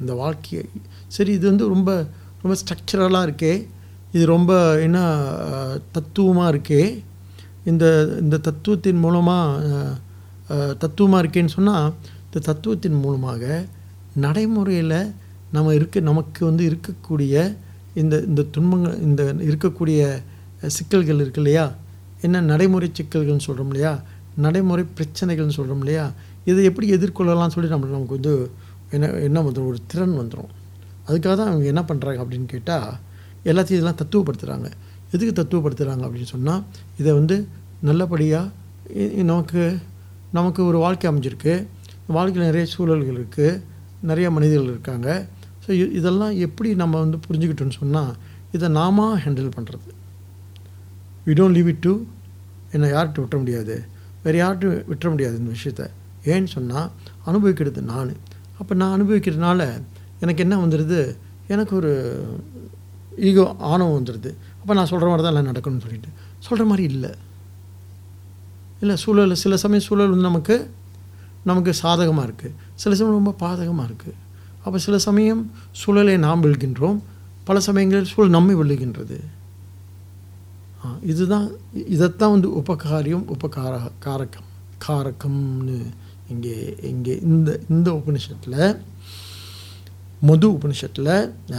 [SPEAKER 1] இந்த வாழ்க்கையை. சரி இது வந்து ரொம்ப ரொம்ப ஸ்ட்ரக்சரலாக இருக்கே. இது ரொம்ப என்ன தத்துவமாக இருக்கே. இந்த இந்த தத்துவத்தின் மூலமாக தத்துவமாக இருக்கேன்னு சொன்னால் இந்த தத்துவத்தின் மூலமாக நடைமுறையில் நம்ம இருக்க நமக்கு வந்து இருக்கக்கூடிய இந்த இந்த துன்பங்கள் இந்த இருக்கக்கூடிய சிக்கல்கள் இருக்கு இல்லையா? என்ன நடைமுறை சிக்கல்கள்னு சொல்கிறோம் இல்லையா? நடைமுறை பிரச்சனைகள்னு சொல்கிறோம் இல்லையா? இதை எப்படி எதிர்கொள்ளலாம்னு சொல்லி நம்ம நமக்கு வந்து என்ன என்ன வந்துடும் ஒரு திறன் வந்துடும் அதுக்காக தான் அவங்க என்ன பண்ணுறாங்க அப்படின்னு கேட்டால் எல்லாத்தையும் இதெல்லாம் தத்துவப்படுத்துகிறாங்க எதுக்கு தத்துவப்படுத்துகிறாங்க அப்படின்னு சொன்னால் இதை வந்து நல்லபடியாக நமக்கு நமக்கு ஒரு வாழ்க்கை அமைஞ்சிருக்கு. வாழ்க்கையில் நிறைய சூழல்கள் இருக்குது நிறைய மனிதர்கள் இருக்காங்க. ஸோ இதெல்லாம் எப்படி நம்ம வந்து புரிஞ்சுக்கிட்டோன்னு சொன்னால் இதை நாம ஹேண்டில் பண்ணுறது we don't leave it to என்னை யார்கிட்ட விட்டுற முடியாது. வேறு யார்கிட்ட விட்டுற முடியாது இந்த விஷயத்த. ஏன்னு சொன்னால் அனுபவிக்கிறது நான். அப்போ நான் அனுபவிக்கிறதுனால எனக்கு என்ன வந்துடுது எனக்கு ஒரு ஈகோ ஆணவம் வந்துடுது அப்போ நான் சொல்கிற மாதிரி தான் எல்லாம் நடக்கணும்னு சொல்லிட்டு. சொல்கிற மாதிரி இல்லை. இல்லை சூழல் சில சமயம் சூழல் வந்து நமக்கு நமக்கு சாதகமாக இருக்குது சில சமயம் ரொம்ப பாதகமாக இருக்குது அப்போ சில சமயம் சூழலை நாம் வெல்கின்றோம். பல சமயங்களில் சூழல் நம்மை வெல்லுகின்றது. இதுதான் இதைத்தான் வந்து உபகாரியம் உபகார காரகம். காரகம்னு இங்கே இங்கே இந்த இந்த உபனிஷத்தில் மது உபனிஷத்தில்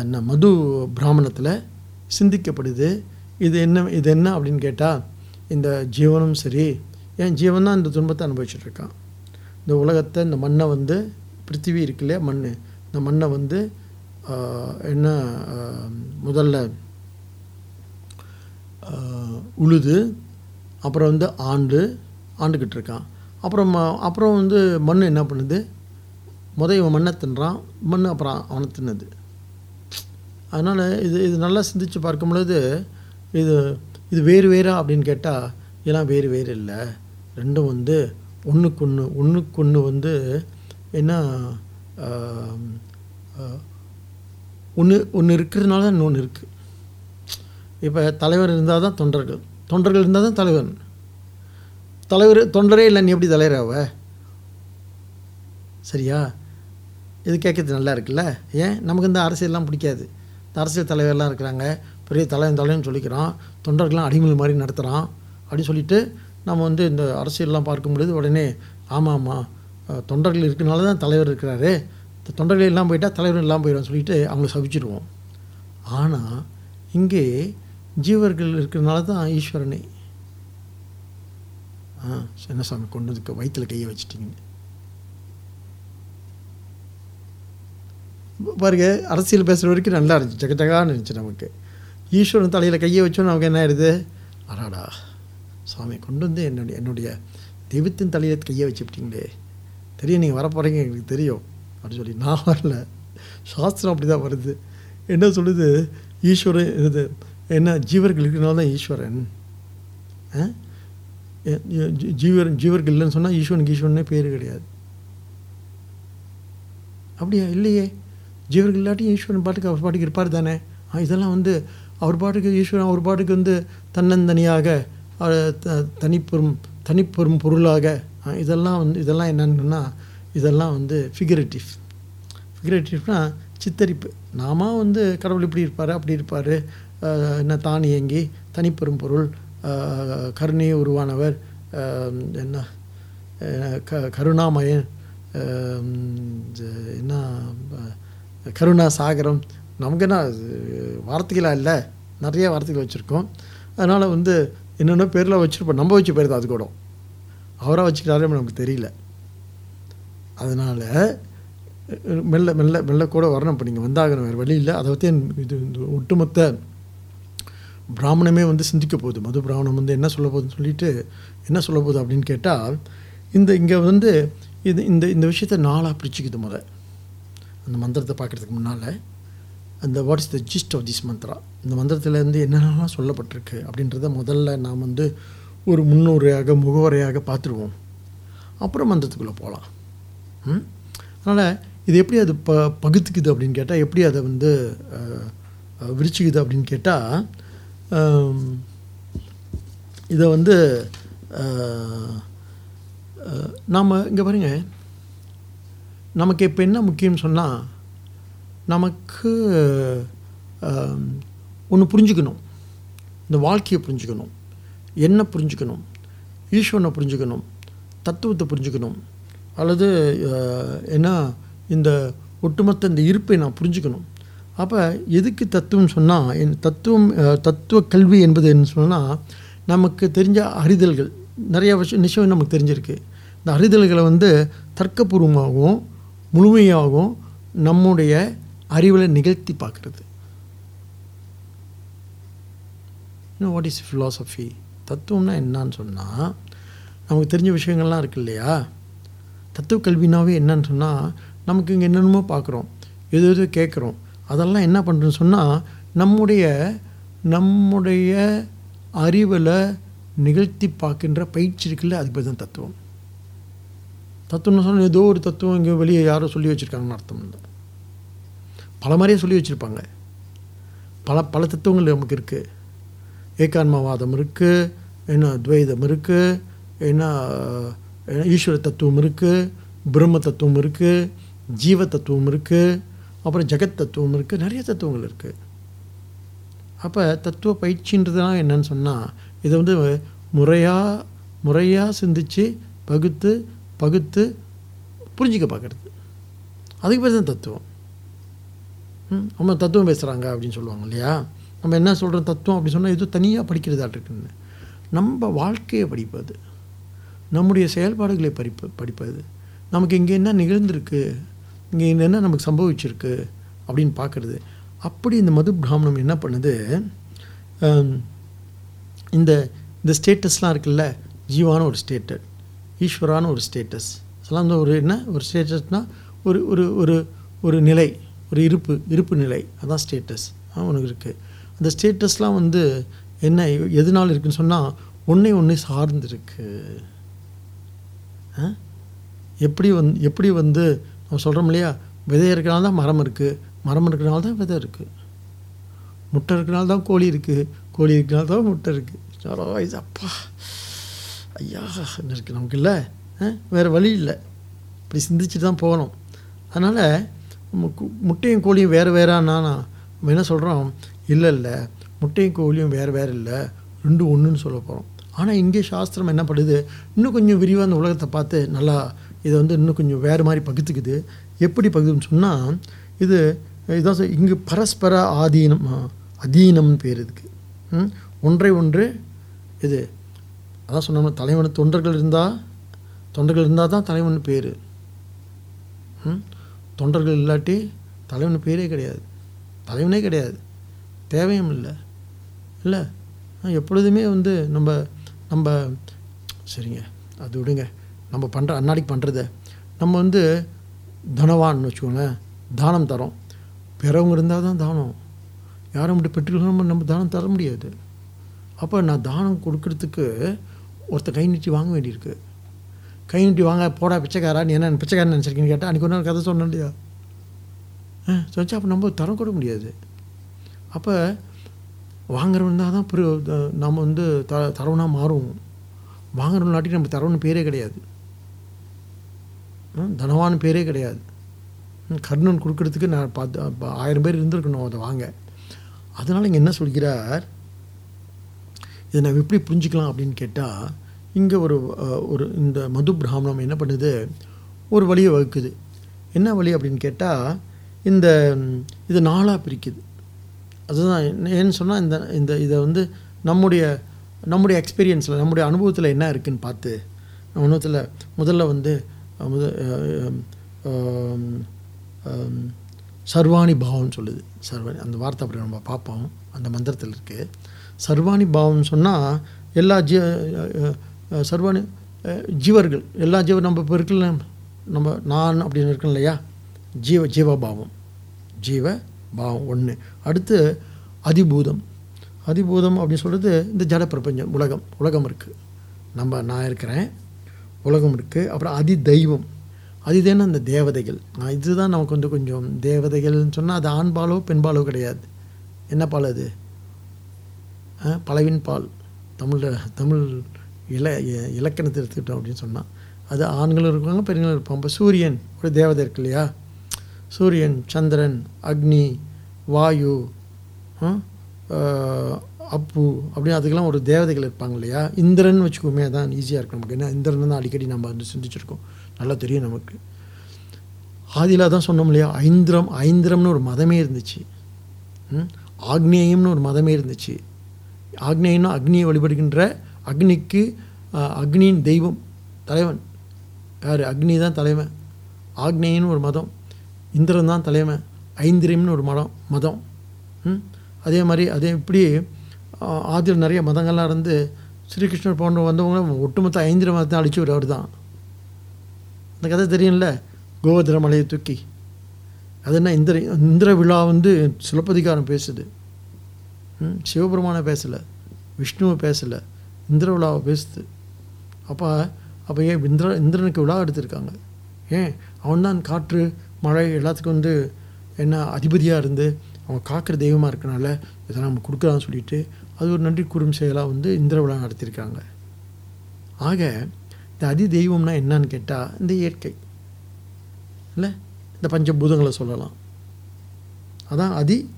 [SPEAKER 1] என்ன மது பிராமணத்தில் சிந்திக்கப்படுது. இது என்ன இது என்ன அப்படின்னு கேட்டால் இந்த ஜீவனும் சரி என் ஜீவன் தான் இந்த துன்பத்தை அனுபவிச்சுட்ருக்கான் இந்த உலகத்தை இந்த மண்ணை வந்து பிருத்திவி இருக்கு இல்லையா மண் இந்த மண்ணை வந்து என்ன முதல்ல உழுது அப்புறம் வந்து ஆண்டு ஆண்டுக்கிட்டு இருக்கான் அப்புறம் ம- அப்புறம் வந்து மண் என்ன பண்ணுது? முதல் இவன் மண்ணை தின்றான் மண் அப்புறம் அவனை தின்னுது. அதனால் இது இது நல்லா சிந்திச்சு பார்க்கும் பொழுது இது இது வேறு வேறா அப்படின்னு கேட்டால் இதெல்லாம் வேறு வேறு இல்லை. ரெண்டும் வந்து ஒன்றுக்கு ஒன்று ஒன்றுக்கு ஒன்று வந்து என்ன ஒன்று ஒன்று இருக்கிறதுனால தான் இன்னொன்று இருக்குது இப்போ தலைவர் இருந்தால் தான் தொண்டர்கள். தொண்டர்கள் இருந்தால் தான் தலைவன். தலைவர் தொண்டரே இல்லை நீ எப்படி தலைவர் ஆவ சரியா? இது கேட்கறது நல்லா இருக்குல்ல? ஏன்? நமக்கு இந்த அரசியல்லாம் பிடிக்காது. இந்த அரசியல் தலைவர்லாம் இருக்கிறாங்க. பெரிய தலைவன் தலைவன் சொல்லிக்கிறான். தொண்டர்கள்லாம் அடிமல் மாதிரி நடத்துகிறான் அப்படின்னு சொல்லிட்டு நம்ம வந்து இந்த அரசியல்லாம் பார்க்கும் பொழுது உடனே ஆமாம் ஆமாம் தொண்டர்கள் இருக்கனால தான் தலைவர் இருக்கிறாரு. இந்த தொண்டர்கள் எல்லாம் போயிட்டால் தலைவர் எல்லாம் போயிடும் சொல்லிட்டு அவங்கள சபிச்சிடுவோம் ஆனால் இங்கே ஜீவர்கள் இருக்கிறனால தான் ஈஸ்வரனே ஆ என்ன சாமி கொண்டு வந்து வயிற்றில் கையை வச்சிட்டிங்கன்னு. பாருங்க அரசியல் பேசுகிற வரைக்கும் நல்லா இருந்துச்சு. ஜகஜகான்னு இருந்துச்சு நமக்கு. ஈஸ்வரன் தலையில் கையை வச்சோன்னு நமக்கு என்ன ஆயிடுது? அடாடா. சாமி கொண்டு வந்து என்னுடைய என்னுடைய தெய்வத்தின் தலையில் கையை வச்சுப்பிட்டீங்களே. தெரியும் நீங்கள் வரப்போகிறீங்க எங்களுக்கு தெரியும். அப்படின்னு சொல்லி நான் வரல. சாஸ்திரம் அப்படி தான் வருது. என்ன சொல்லுது? ஈஸ்வரன் இது என்ன ஜீவர்கள் இருக்கிறனால தான் ஈஸ்வரன். ஆ? ஜீ- ஜீவர்கள் இல்லைன்னு சொன்னால் ஈஸ்வனுக்கு ஈஸ்வரனே பேர் கிடையாது. அப்படியா? இல்லையே. ஜீவர்கள் இல்லாட்டியும் ஈஸ்வரன் பாட்டுக்கு அவர் பாட்டுக்கு இருப்பார் தானே. இதெல்லாம் வந்து அவர் பாட்டுக்கு ஈஸ்வரன் அவர் பாட்டுக்கு வந்து தன்னந்தனியாக தனிப்பெரும் தனிப்பெரும் பொருளாக இதெல்லாம் வந்து இதெல்லாம் என்னன்னா இதெல்லாம் வந்து ஃபிகரேட்டிவ் ஃபிகரேட்டிவ்னா சித்தரிப்பு. நாம வந்து கடவுள் இப்படி இருப்பார் அப்படி இருப்பார். என்ன தான் இயங்கி தனிப்பெரும் பொருள் கருணையை உருவானவர் என்ன க கருணாமயன் என்ன கருணா சாகரம். நமக்கு என்ன வார்த்தைகளாக இல்லை. நிறைய வார்த்தைகள் வச்சுருக்கோம். அதனால் வந்து என்னென்ன பேரில் வச்சுருப்போம். நம்ம வச்சு பேர் தான் அது கூட. அவராக வச்சுக்கிறாரே நமக்கு தெரியல. அதனால் மெல்ல மெல்ல மெல்ல கூட வரணும். இப்போ நீங்கள் வந்தாகணும். வேறு வழி இல்லை. அதை பற்றி இது இந்த ஒட்டுமொத்த பிராமணமே வந்து சிந்திக்க போகுது. மது பிராமணம் வந்து என்ன சொல்ல போகுதுன்னு சொல்லிட்டு என்ன சொல்ல போகுது அப்படின்னு கேட்டால் இந்த இங்கே வந்து இது இந்த இந்த விஷயத்தை நாளாக பிரிச்சுக்குது முத. அந்த மந்திரத்தை பார்க்குறதுக்கு முன்னால். அந்த what is the gist of this mantra இந்த மந்திரத்துலேருந்து என்னென்னலாம் சொல்லப்பட்டிருக்கு அப்படின்றத முதல்ல நாம் வந்து ஒரு முன்னுரையாக முகவரையாக பார்த்துருவோம். அப்புறம் மந்திரத்துக்குள்ளே போகலாம். அதனால் இது எப்படி அது ப பகுத்துக்குது அப்படின்னு கேட்டால் எப்படி அதை வந்து விரிச்சுக்குது அப்படின்னு கேட்டால் இதை வந்து நாம் இங்கே பாருங்க. நமக்கு இப்போ என்ன முக்கியம்னு சொன்னால் நமக்கு ஒன்று புரிஞ்சுக்கணும். இந்த வாழ்க்கையை புரிஞ்சுக்கணும். என்ன புரிஞ்சுக்கணும்? ஈஸ்வரனை புரிஞ்சுக்கணும். தத்துவத்தை புரிஞ்சுக்கணும். அல்லது அஹ், என்ன இந்த ஒட்டுமொத்த இந்த இருப்பை நான் புரிஞ்சுக்கணும். அப்போ எதுக்கு தத்துவம் சொன்னால் என் தத்துவம் தத்துவ கல்வி என்பது என்ன சொன்னால் நமக்கு தெரிஞ்ச அறிதல்கள். நிறைய விஷயம் நிச்சயம் நமக்கு தெரிஞ்சிருக்கு. இந்த அறிதல்களை வந்து தர்க்கபூர்வமாகவும் முழுமையாகவும் நம்முடைய அறிவில் நிகழ்த்தி பார்க்குறது. வாட் இஸ் ஃபிலாசபி தத்துவம்னா என்னன்னு சொன்னால் நமக்கு தெரிஞ்ச விஷயங்கள்லாம் இருக்கு இல்லையா? தத்துவ கல்வினாவே என்னன்னு சொன்னால் நமக்கு இங்கே என்னென்னமோ பார்க்குறோம். எது எது கேட்குறோம். அதெல்லாம் என்ன பண்ணுறோன்னு சொன்னால் நம்முடைய நம்முடைய அறிவில் நிகழ்த்தி பார்க்கின்ற பயிற்சி இருக்குல்ல அதுக்கு பேர் தான் தத்துவம். தத்துவம்னு சொன்னால் ஏதோ ஒரு தத்துவம் இங்கே வெளியே யாரோ சொல்லி வச்சுருக்காங்கன்னு அர்த்தம் இல்லை. பல மாதிரியே சொல்லி வச்சுருப்பாங்க. பல பல தத்துவங்கள் நமக்கு இருக்குது ஏகான்மவாதம் இருக்குது என்ன துவைதம் இருக்குது என்ன ஈஸ்வர தத்துவம் இருக்குது பிரம்ம தத்துவம் இருக்குது ஜீவ தத்துவம் இருக்குது அப்புறம் ஜெகத் தத்துவம் இருக்குது நிறைய தத்துவங்கள் இருக்குது அப்போ தத்துவ பயிற்சின்றதுலாம் என்னன்னு சொன்னால் இதை வந்து முறையாக முறையாக சிந்திச்சு பகுத்து பகுத்து புரிஞ்சிக்க பார்க்குறது அதுக்கு பேர் தான் தத்துவம். நம்ம தத்துவம் பேசுகிறாங்க அப்படின்னு சொல்லுவாங்க இல்லையா? நம்ம என்ன சொல்கிறோம் தத்துவம் அப்படி சொன்னால் எதுவும் தனியாக படிக்கிறதா இருக்குன்னு. நம்ம வாழ்க்கையை படிப்பது நம்முடைய செயல்பாடுகளை படிப்ப படிப்பது நமக்கு இங்கே என்ன நிகழ்ந்திருக்கு இங்கே என்ன நமக்கு சம்பவிச்சிருக்கு அப்படின்னு பார்க்குறது. அப்படி இந்த மது பிராமணம் என்ன பண்ணுது? இந்த இந்த ஸ்டேட்டஸ்லாம் இருக்குல்ல ஜீவான ஒரு ஸ்டேட்டஸ் ஈஸ்வரான ஒரு ஸ்டேட்டஸ் அதெல்லாம் வந்து ஒரு என்ன? ஒரு ஸ்டேட்டஸ்னால் ஒரு ஒரு ஒரு ஒரு நிலை. ஒரு இருப்பு இருப்பு நிலை. அதான் ஸ்டேட்டஸ் உனக்கு இருக்குது அந்த ஸ்டேட்டஸ்லாம் வந்து என்ன எதனால் இருக்குன்னு சொன்னால் ஒன்றே ஒன்று சார்ந்துருக்கு. ஆ? எப்படி வந்து எப்படி வந்து நம்ம சொல்கிறோம் இல்லையா? விதை இருக்கிறனால தான் மரம் இருக்குது மரம் இருக்கிறனால தான் விதை இருக்குது முட்டை இருக்கிறனால தான் கோழி இருக்குது கோழி இருக்கிறனால தான் முட்டை இருக்குது வயசு அப்பா. ஐயா என்ன இருக்குது நமக்கு இல்லை? வேறு வழி இல்லை. இப்படி சிந்திச்சுட்டு தான் போகணும். அதனால் முட்டையும் கோழியும் வேறு வேறான்னா நம்ம என்ன சொல்கிறோம் இல்லை இல்லை. முட்டையும் கோழியும் வேறு வேறு இல்லை. ரெண்டும் ஒன்றுன்னு சொல்ல போகிறோம் ஆனால் இங்கே சாஸ்திரம் என்ன பண்ணுது இன்னும் கொஞ்சம் விரிவாக அந்த உலகத்தை பார்த்து நல்லா இதை வந்து இன்னும் கொஞ்சம் வேறு மாதிரி பகுத்துக்குது. எப்படி பகுதுன்னு சொன்னால் இது இதான் சொ- இங்கு பரஸ்பர ஆதீனம் அதீனம்னு பேர் இதுக்கு. ம்? ஒன்றை ஒன்று இது அதான் சொன்னோம்னா தலைவன் தொண்டர்கள் இருந்தால் தொண்டர்கள் இருந்தால் தான் தலைவன் பேர். தொண்டர்கள் இல்லாட்டி தலைவன் பேரே கிடையாது. தலைவனே கிடையாது. தேவையும் இல்லை. இல்லை? எப்பொழுதுமே வந்து நம்ம நம்ம சரிங்க. அது விடுங்க. நம்ம பண்ணுற அன்னாடிக்கு பண்ணுறத நம்ம வந்து தனவான்னு வச்சுக்கோங்களேன் தானம் தரோம். பிறவங்க இருந்தால் தான் தானம். யாரும் அப்படி பெற்றுக்கணும் நம்ம தானம் தர முடியாது. அப்போ நான் தானம் கொடுக்கறதுக்கு ஒருத்த கை நீட்டி வாங்க வேண்டியிருக்கு. கை நீட்டி வாங்க போடா பிச்சைக்காரா நீ என்ன பிச்சைக்காரன் நினச்சிருக்கீங்கன்னு கேட்டால் அன்றைக்கி ஒரு நாள் கதை சொன்னேன் இல்லையா ஆ சொன்னா அப்போ நம்ம தரம் கொடுக்க முடியாது. அப்போ வாங்குறவன் தான் தான் புரிய நம்ம வந்து த தரவனாக மாறும் வாங்குறவனாட்டி நம்ம தரவன் பேரே கிடையாது. தனவான பேரே கிடையாது. கர்ணன் கொடுக்கறதுக்கு நான் பார்த்து ஆயிரம் பேர் இருந்திருக்கணும் அதை வாங்க. அதனால் இங்கே என்ன சொல்கிறார்? இதை நான் எப்படி புரிஞ்சுக்கலாம் அப்படின்னு கேட்டால் இங்கே ஒரு ஒரு இந்த மது பிராமணம் என்ன பண்ணுது? ஒரு வழியை வகுக்குது. என்ன வழி அப்படின்னு கேட்டால் இந்த இது நாளாக பிரிக்குது. அதுதான் என்ன- ஏன்னு சொன்னால் இந்த இந்த இதை வந்து நம்முடைய நம்முடைய எக்ஸ்பீரியன்ஸில் நம்முடைய அனுபவத்தில் என்ன இருக்குதுன்னு பார்த்து அனுபவத்தில் முதல்ல வந்து முத சர்வாணி பாவம்னு சொல்லுது. சர்வாணி அந்த வார்த்தை அப்படி நம்ம பார்ப்போம். அந்த மந்திரத்தில் இருக்குது சர்வாணி பாவம்னு சொன்னால் எல்லா ஜீ அஹ், ஜீவர்கள் எல்லா ஜீவ நம்ம இப்போ இருக்குல்ல நம்ம நான் அப்படின்னு இருக்கோம் இல்லையா? ஜீவ ஜீவபாவம். ஜீவ பாவம் ஒன்று அடுத்து அதிபூதம். அதிபூதம் அப்படின்னு சொல்கிறது இந்த ஜட பிரபஞ்சம் உலகம். உலகம் இருக்குது நம்ம நான் இருக்கிறேன். உலகம் இருக்குது அப்புறம் அதி தெய்வம் அதிதேன அந்த தேவதைகள். நான் இதுதான் நமக்கு வந்து கொஞ்சம் தேவதைகள்னு சொன்னால் அது ஆண்பாலோ பெண்பாலோ கிடையாது. என்ன பால் அது? பலவின் பால். தமிழில் தமிழ் இல இலக்கணத்தை எடுத்துக்கிட்டோம் அப்படின்னு சொன்னால் அது ஆண்களும் இருப்பாங்க பெண்களும் இருப்பாங்க. இப்போ சூரியன் ஒரு தேவதை இருக்கு இல்லையா? சூரியன் சந்திரன் அக்னி வாயு அப்பு அப்படின்னு அதுக்கெல்லாம் ஒரு தேவதைகள் இருப்பாங்க இல்லையா? இந்திரன் வச்சுக்கோமே தான் ஈஸியாக இருக்கும் நமக்கு. ஏன்னா இந்திரன் தான் அடிக்கடி நம்ம வந்து சிந்திச்சிருக்கோம். நல்லா தெரியும் நமக்கு. ஆதியில் தான் சொன்னோம் இல்லையா? ஐந்திரம் ஐந்திரம்னு ஒரு மதமே இருந்துச்சு. ம்? ஆக்னேயம்னு ஒரு மதமே இருந்துச்சு. ஆக்னேயம்னா அக்னியை வழிபடுகின்ற அக்னிக்கு அக்னியின் தெய்வம் தலைவன். யார்? அக்னி தான் தலைவன். ஆக்னேயன்னு ஒரு மதம். இந்திரன் தான் தலைவன். ஐந்திரியம்னு ஒரு மதம் மதம். ம்? அதே மாதிரி அதே இப்படி ஆதியில் நிறைய மதங்கள்லாம் இருந்து ஸ்ரீகிருஷ்ணர் போன்ற வந்தவங்க ஒட்டுமொத்த ஐந்திர மதத்தை அழிச்சு அவர் தான். அந்த கதை தெரியும்ல? கோவதிர மலையை தூக்கி. அது என்ன? இந்திர இந்திர விழா வந்து சிலப்பதிகாரம் பேசுது. ம், சிவபெருமானை பேசலை. விஷ்ணுவை பேசலை. இந்திர விழாவை பேசுது. அப்போ அப்போ ஏன் இந்திர இந்திரனுக்கு விழா எடுத்திருக்காங்க? ஏன்? அவன்தான் காற்று மழை எல்லாத்துக்கும் வந்து என்ன அதிபதியாக இருந்து அவன் காக்கிற தெய்வமாக இருக்கனால இதை நம்ம கொடுக்குறான்னு சொல்லிட்டு அது ஒரு நன்றி கூறும் செயலாக வந்து இந்திர விழா நடத்தியிருக்காங்க. ஆக இந்த அதி தெய்வம்னா என்னன்னு கேட்டால் இந்த இயற்கை. இல்லை? இந்த பஞ்சபூதங்களை சொல்லலாம். அதான் அதி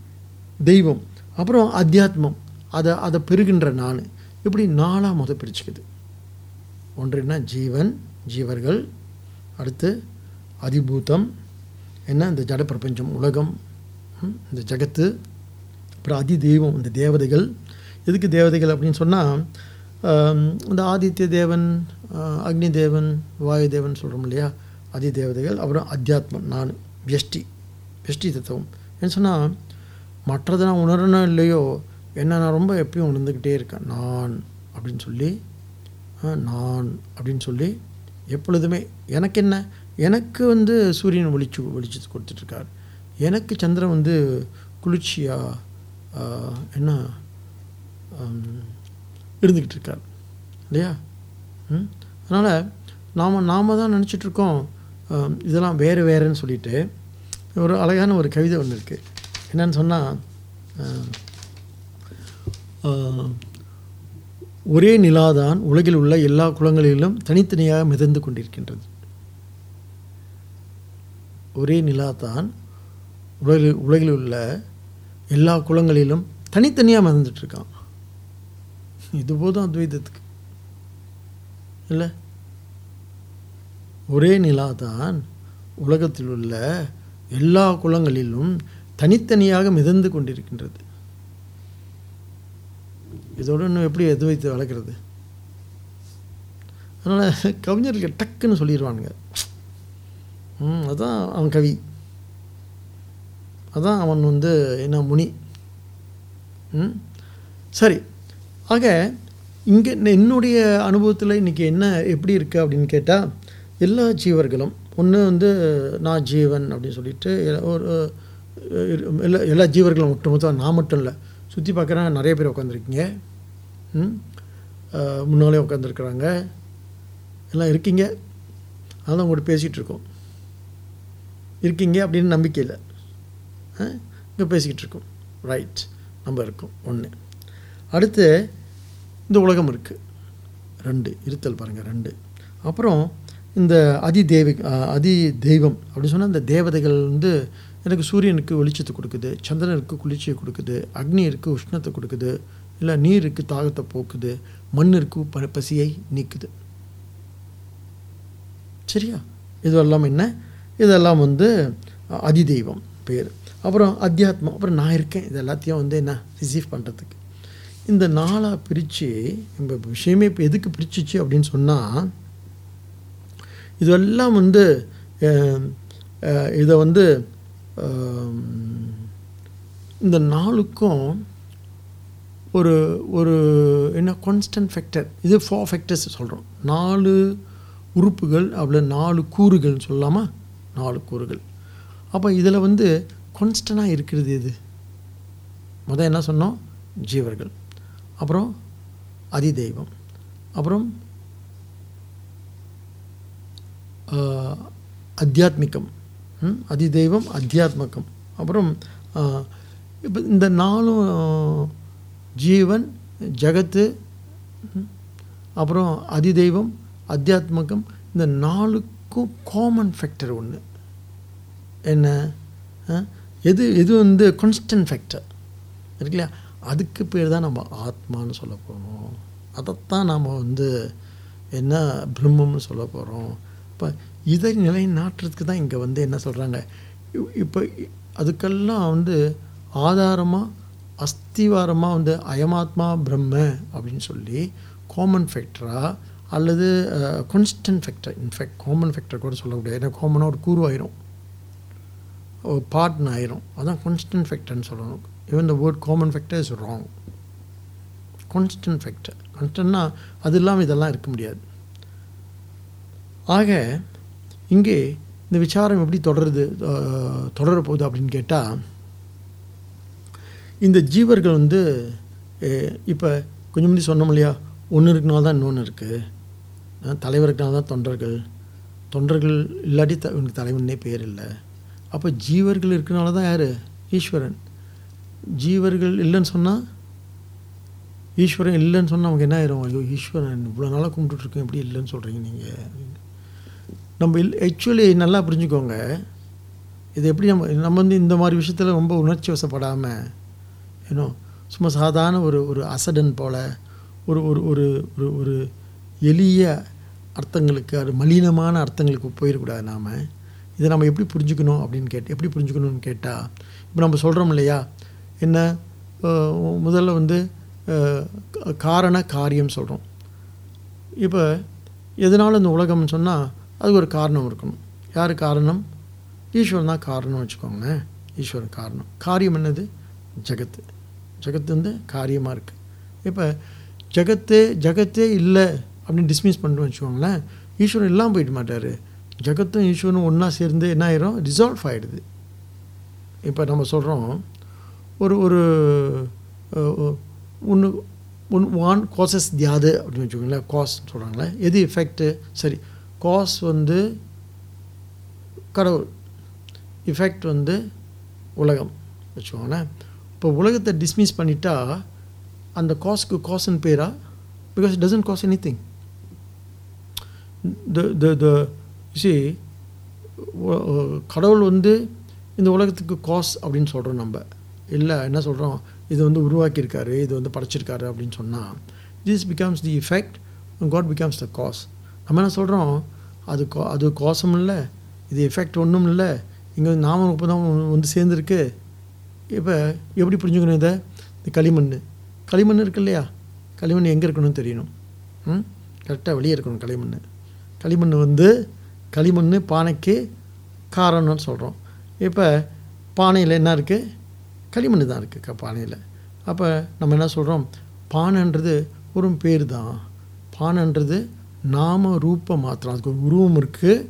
[SPEAKER 1] தெய்வம். அப்புறம் அத்தியாத்மம். அதை அதை பெறுகின்ற நான். இப்படி நாலாக முத பிரிச்சுக்குது. ஒன்று என்ன ஜீவன் ஜீவர்கள் அடுத்து அதிபூதம் என்ன? இந்த ஜட பிரபஞ்சம் உலகம் இந்த ஜகத்து அப்புறம் அதி தெய்வம் இந்த தேவதைகள். எதுக்கு தேவதைகள் அப்படின்னு சொன்னால் இந்த ஆதித்ய தேவன் அக்னி தேவன் வாயு தேவன் சொல்கிறோம் இல்லையா? அதி தேவதைகள் அப்புறம் அத்தியாத்மம் நான் வெஷ்டி வெஷ்டி தத்துவம். என்ன சொன்னால் மற்றதை நான் உணரணும் இல்லையோ என்ன நான் ரொம்ப எப்பயும் உணர்ந்துக்கிட்டே இருக்கேன். நான் அப்படின்னு சொல்லி நான் அப்படின்னு சொல்லி எப்பொழுதுமே எனக்கு என்ன? எனக்கு வந்து சூரியன் ஒளிச்சு ஒழிச்சு கொடுத்துட்ருக்கார். எனக்கு சந்திரன் வந்து குளிர்ச்சியாக என்ன இருந்துக்கிட்டு இருக்கார் இல்லையா? ம்? அதனால் நாம் நாம் தான் நினச்சிட்ருக்கோம். இதெல்லாம் வேறு வேறுன்னு சொல்லிட்டு. ஒரு அழகான ஒரு கவிதை ஒன்று இருக்குது என்னன்னு சொன்னால் ஒரே நிலாதான் உலகில் உள்ள எல்லா குளங்களிலும் தனித்தனியாக மிதந்து கொண்டிருக்கின்றது. ஒரே நிலா தான் உலகில் உலகில் உள்ள எல்லா குளங்களிலும் தனித்தனியாக மிதந்துட்டுருக்கான். இது போதும் அத்வைதத்துக்கு. இல்லை? ஒரே நிலா தான் உலகத்தில் உள்ள எல்லா குளங்களிலும் தனித்தனியாக மிதந்து கொண்டிருக்கின்றது. இதோடு இன்னும் எப்படி அத்வைத்தை வளர்க்குறது? அதனால் கவிஞர்கள் டக்குன்னு சொல்லிடுவானுங்க ம் அவன் கவி. அதான் அவன் வந்து என்ன முனி. ம் சரி. ஆக இங்கே என்னுடைய அனுபவத்தில் இன்றைக்கி என்ன எப்படி இருக்குது அப்படின்னு கேட்டால் எல்லா ஜீவர்களும் ஒன்று வந்து நான் ஜீவன் அப்படின்னு சொல்லிட்டு ஒரு எல்லா எல்லா ஜீவர்களும் ஒட்டு மொத்தம் நான் மட்டும் இல்லை சுற்றி பார்க்குறேன் நிறைய பேர் உட்காந்துருக்கீங்க முன்னாலே உட்காந்துருக்குறாங்க எல்லாம் இருக்கீங்க? அதெல்லாம் உங்கள்கிட்ட பேசிகிட்டு இருக்கோம். இருக்கீங்க அப்படின்னு நம்பிக்கையில் இங்கே பேசிக்கிட்டு இருக்கோம். ரைட் நம்ம இருக்கோம். ஒன்று அடுத்து இந்த உலகம் இருக்குது ரெண்டு. இருத்தல் பாருங்கள் ரெண்டு. அப்புறம் இந்த அதி தேவி அதி தெய்வம் அப்படின்னு சொன்னால் இந்த தேவதைகள் வந்து எனக்கு சூரியனுக்கு வெளிச்சத்தை கொடுக்குது சந்திரனுக்கு குளிர்ச்சியை கொடுக்குது அக்னியிற்கு உஷ்ணத்தை கொடுக்குது இல்லை நீருக்கு தாகத்தை போக்குது மண்ணிற்கு ப பசியை நீக்குது. சரியா? இதெல்லாம் என்ன? இதெல்லாம் வந்து அதிதெய்வம் பேர். அப்புறம் அத்தியாத்மம் அப்புறம் நான் இருக்கேன். இது எல்லாத்தையும் வந்து என்ன? ரிசீவ் பண்ணுறதுக்கு இந்த நாளாக பிரித்து இந்த விஷயமே இப்போ எதுக்கு பிரிச்சிச்சு அப்படின்னு சொன்னால் இதெல்லாம் வந்து இதை வந்து இந்த நாளுக்கும் ஒரு ஒரு என்ன கான்ஸ்டன்ட் ஃபேக்டர் இது ஃபோர் ஃபேக்டர்ஸ் சொல்கிறோம் நாலு உறுப்புகள் அவ்வளோ நாலு கூறுகள்னு சொல்லாமா? நாலு கூறுகள். அப்போ இதில் வந்து கான்ஸ்டனாக இருக்கிறது எது? முதல் என்ன சொன்னோம்? ஜீவர்கள். அப்புறம் அதிதெய்வம். அப்புறம் அத்தியாத்மிகம் ம், அதிதெய்வம் அத்தியாத்மகம் அப்புறம் இப்போ இந்த நாலும் ஜீவன் ஜகத்து அப்புறம் அதிதெய்வம் அத்தியாத்மகம் இந்த நாலுக்கும் காமன் ஃபேக்டர் ஒன்று என்ன? எது எது வந்து கான்ஸ்டன்ட் ஃபேக்டர் இருக்கு இல்லையா அதுக்கு பேர் தான் நம்ம ஆத்மான்னு சொல்ல போகிறோம் அதைத்தான் நாம் வந்து என்ன பிரம்மம்னு சொல்ல போகிறோம் இப்போ இதை நிலைநாட்டுறதுக்கு தான் இங்கே வந்து என்ன சொல்கிறாங்க இப்போ அதுக்கெல்லாம் வந்து ஆதாரமாக அஸ்திவாரமாக வந்து அயமாத்மா பிரம்ம அப்படின்னு சொல்லி காமன் ஃபேக்டராக அல்லது constant factor in fact common factor கூட சொல்ல முடியாது ஏன்னா காமனாக ஒரு கூறுவாயிரும் ஒரு பார்ட்னு ஆயிரும். அதான் கான்ஸ்டன்ட் ஃபேக்டர்னு சொல்லணும். Even the word common factor is wrong constant factor கான்ஸ்டன்ட்னா அது இல்லாமல் இதெல்லாம் இருக்க முடியாது. ஆக இங்கே இந்த விசாரம் எப்படி தொடருது தொடரப்போகுது தொடர போகுது அப்படின்னு கேட்டால் இந்த ஜீவர்கள் வந்து இப்போ கொஞ்சம் முந்தி சொன்னோம் இல்லையா? ஒன்று இருக்குனால தான் இன்னொன்று இருக்குது தலைவர் தான் தொண்டர்கள். தொண்டர்கள் இல்லாட்டி த உனக்கு தலைவனே பேர் இல்லை. அப்போ ஜீவர்கள் இருக்கனால தான் யார்? ஈஸ்வரன். ஜீவர்கள் இல்லைன்னு சொன்னால் ஈஸ்வரன் இல்லைன்னு சொன்னால் நமக்கு என்ன ஆயிரும்? ஐயோ ஈஸ்வரன் இவ்வளோ நாளாக கும்பிட்டுட்ருக்கேன் எப்படி இல்லைன்னு சொல்கிறீங்க நீங்கள் நம்ம இல் ஆக்சுவலி நல்லா புரிஞ்சுக்கோங்க. இது எப்படி நம்ம நம்ம வந்து இந்த மாதிரி விஷயத்தில் ரொம்ப உணர்ச்சி வசப்படாமல் ஏன்னோ சும்மா சாதாரண ஒரு ஒரு அசடன் போல் ஒரு ஒரு ஒரு ஒரு ஒரு எளிய அர்த்தங்களுக்கு அது மலினமான அர்த்தங்களுக்கு போயிடக்கூடாது நாம். இதை நம்ம எப்படி புரிஞ்சுக்கணும் அப்படின்னு கேட்டு எப்படி புரிஞ்சுக்கணும்னு கேட்டால் இப்போ நம்ம சொல்கிறோம் இல்லையா? என்ன முதல்ல வந்து காரண காரியம் சொல்கிறோம் இப்போ எதனால் இந்த உலகம்னு சொன்னால் அதுக்கு ஒரு காரணம் இருக்கணும். யார் காரணம்? ஈஸ்வரன் தான் காரணம் வச்சுக்கோங்களேன். ஈஸ்வரன் காரணம். காரியம் என்னது? ஜகத்து ஜகத்து வந்து காரியமாக இருக்குது இப்போ ஜகத்தே ஜகத்தே இல்லை அப்படின்னு டிஸ்மிஸ் பண்ணுறோம் வச்சுக்கோங்களேன் ஈஸ்வரன் இல்லாமல் போயிட மாட்டார். ஜகத்தும் ஈஸ்வரனும் ஒன்றா சேர்ந்து என்ன ஆயிரும்? ரிசால்வ் ஆகிடுது இப்போ நம்ம சொல்கிறோம் ஒரு ஒரு ஒன்று ஒன் ஒன் காசஸ் தியாது அப்படின்னு வச்சுக்கோங்களேன் காஸ் சொல்கிறாங்களே எது எஃபெக்ட்டு சரி காஸ் வந்து கடவுள் எஃபெக்ட் வந்து உலகம் வச்சுக்கோங்களேன். இப்போ உலகத்தை டிஸ்மிஸ் பண்ணிட்டா அந்த காஸ்க்கு காசுன்னு பேரா? Because it doesn't cause anything the the C கடவுள் வந்து இந்த உலகத்துக்கு காஸ் அப்படின்னு சொல்கிறோம் நம்ம. இல்லை என்ன சொல்கிறோம் இது வந்து உருவாக்கியிருக்காரு இது வந்து படைச்சிருக்காரு அப்படின்னு சொன்னால் this becomes the effect God becomes the cause நம்ம என்ன சொல்கிறோம் அது கா அது காசும் இல்லை இது எஃபெக்ட் ஒன்றும் இல்லை. இங்கே நாம இப்போ தான் வந்து சேர்ந்துருக்கு. இப்போ எப்படி புரிஞ்சுக்கணும் இதை? இந்த களிமண் களிமண் இருக்கு இல்லையா? களிமண் எங்கே இருக்கணும்னு தெரியணும். ம்? கரெக்டாக வெளியே இருக்கணும் களிமண் களிமண் வந்து களிமண் பானைக்கு காரம்னு சொல்கிறோம் இப்போ பானையில் என்ன இருக்குது களிமண் தான் இருக்குது பானையில். அப்போ நம்ம என்ன சொல்கிறோம் பானைன்றது ஒரு பேர் தான். பானைன்றது நாம ரூபம் மாத்திரம். அதுக்கு ஒரு உருவம் இருக்குது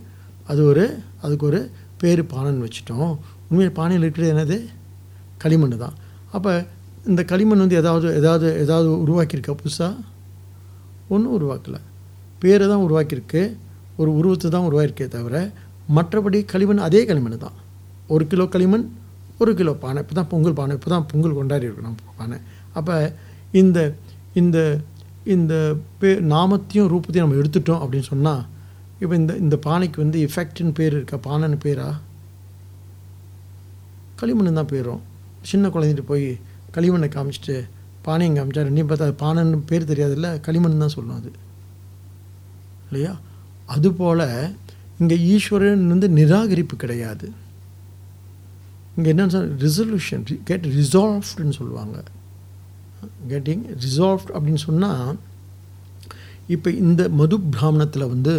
[SPEAKER 1] அது ஒரு அதுக்கு ஒரு பேர் பானைன்னு வச்சுட்டோம். உண்மையில் பானையில் இருக்கிறது என்னது? களிமண் தான். அப்போ இந்த களிமண் வந்து ஏதாவது ஏதாவது ஏதாவது உருவாக்கியிருக்கா புதுசாக ஒன்றும் உருவாக்கலை. பேரை தான் உருவாக்கியிருக்கு. ஒரு உருவத்தை தான் உருவாக்கியிருக்கே தவிர மற்றபடி களிமண் அதே களிமண் தான். ஒரு கிலோ களிமண் ஒரு கிலோ பானை. இப்போ தான் பொங்கல் பானை இப்போ தான் பொங்கல் கொண்டாடி இருக்கணும் பானை. அப்போ இந்த இந்த இந்த பே நாமத்தையும் ரூபத்தையும் நம்ம எடுத்துட்டோம் அப்படின்னு சொன்னால் இப்போ இந்த இந்த பானைக்கு வந்து எஃபெக்ட்னு பேர் இருக்கா? பானைன்னு பேரா? களிமண் தான் பேரும் சின்ன குழந்தைட்டு போய் களிமண்ணை காமிச்சிட்டு பானையும் காமிச்சா ரெண்டையும் பார்த்தா அது பானைன்னு பேர் தெரியாதுல்ல? களிமண் தான் சொல்லும் அது. இல்லையா? அதுபோல் இங்கே ஈஸ்வரன் வந்து நிராகரிப்பு கிடையாது. இங்கே என்னன்னு சொல் ரிசல்யூஷன் கெட் ரிசால்வ்டுன்னு சொல்லுவாங்க. கெட்டிங் ரிசால்வ்ட் அப்படின்னு சொன்னால் இப்போ இந்த மது பிராமணத்தில் வந்து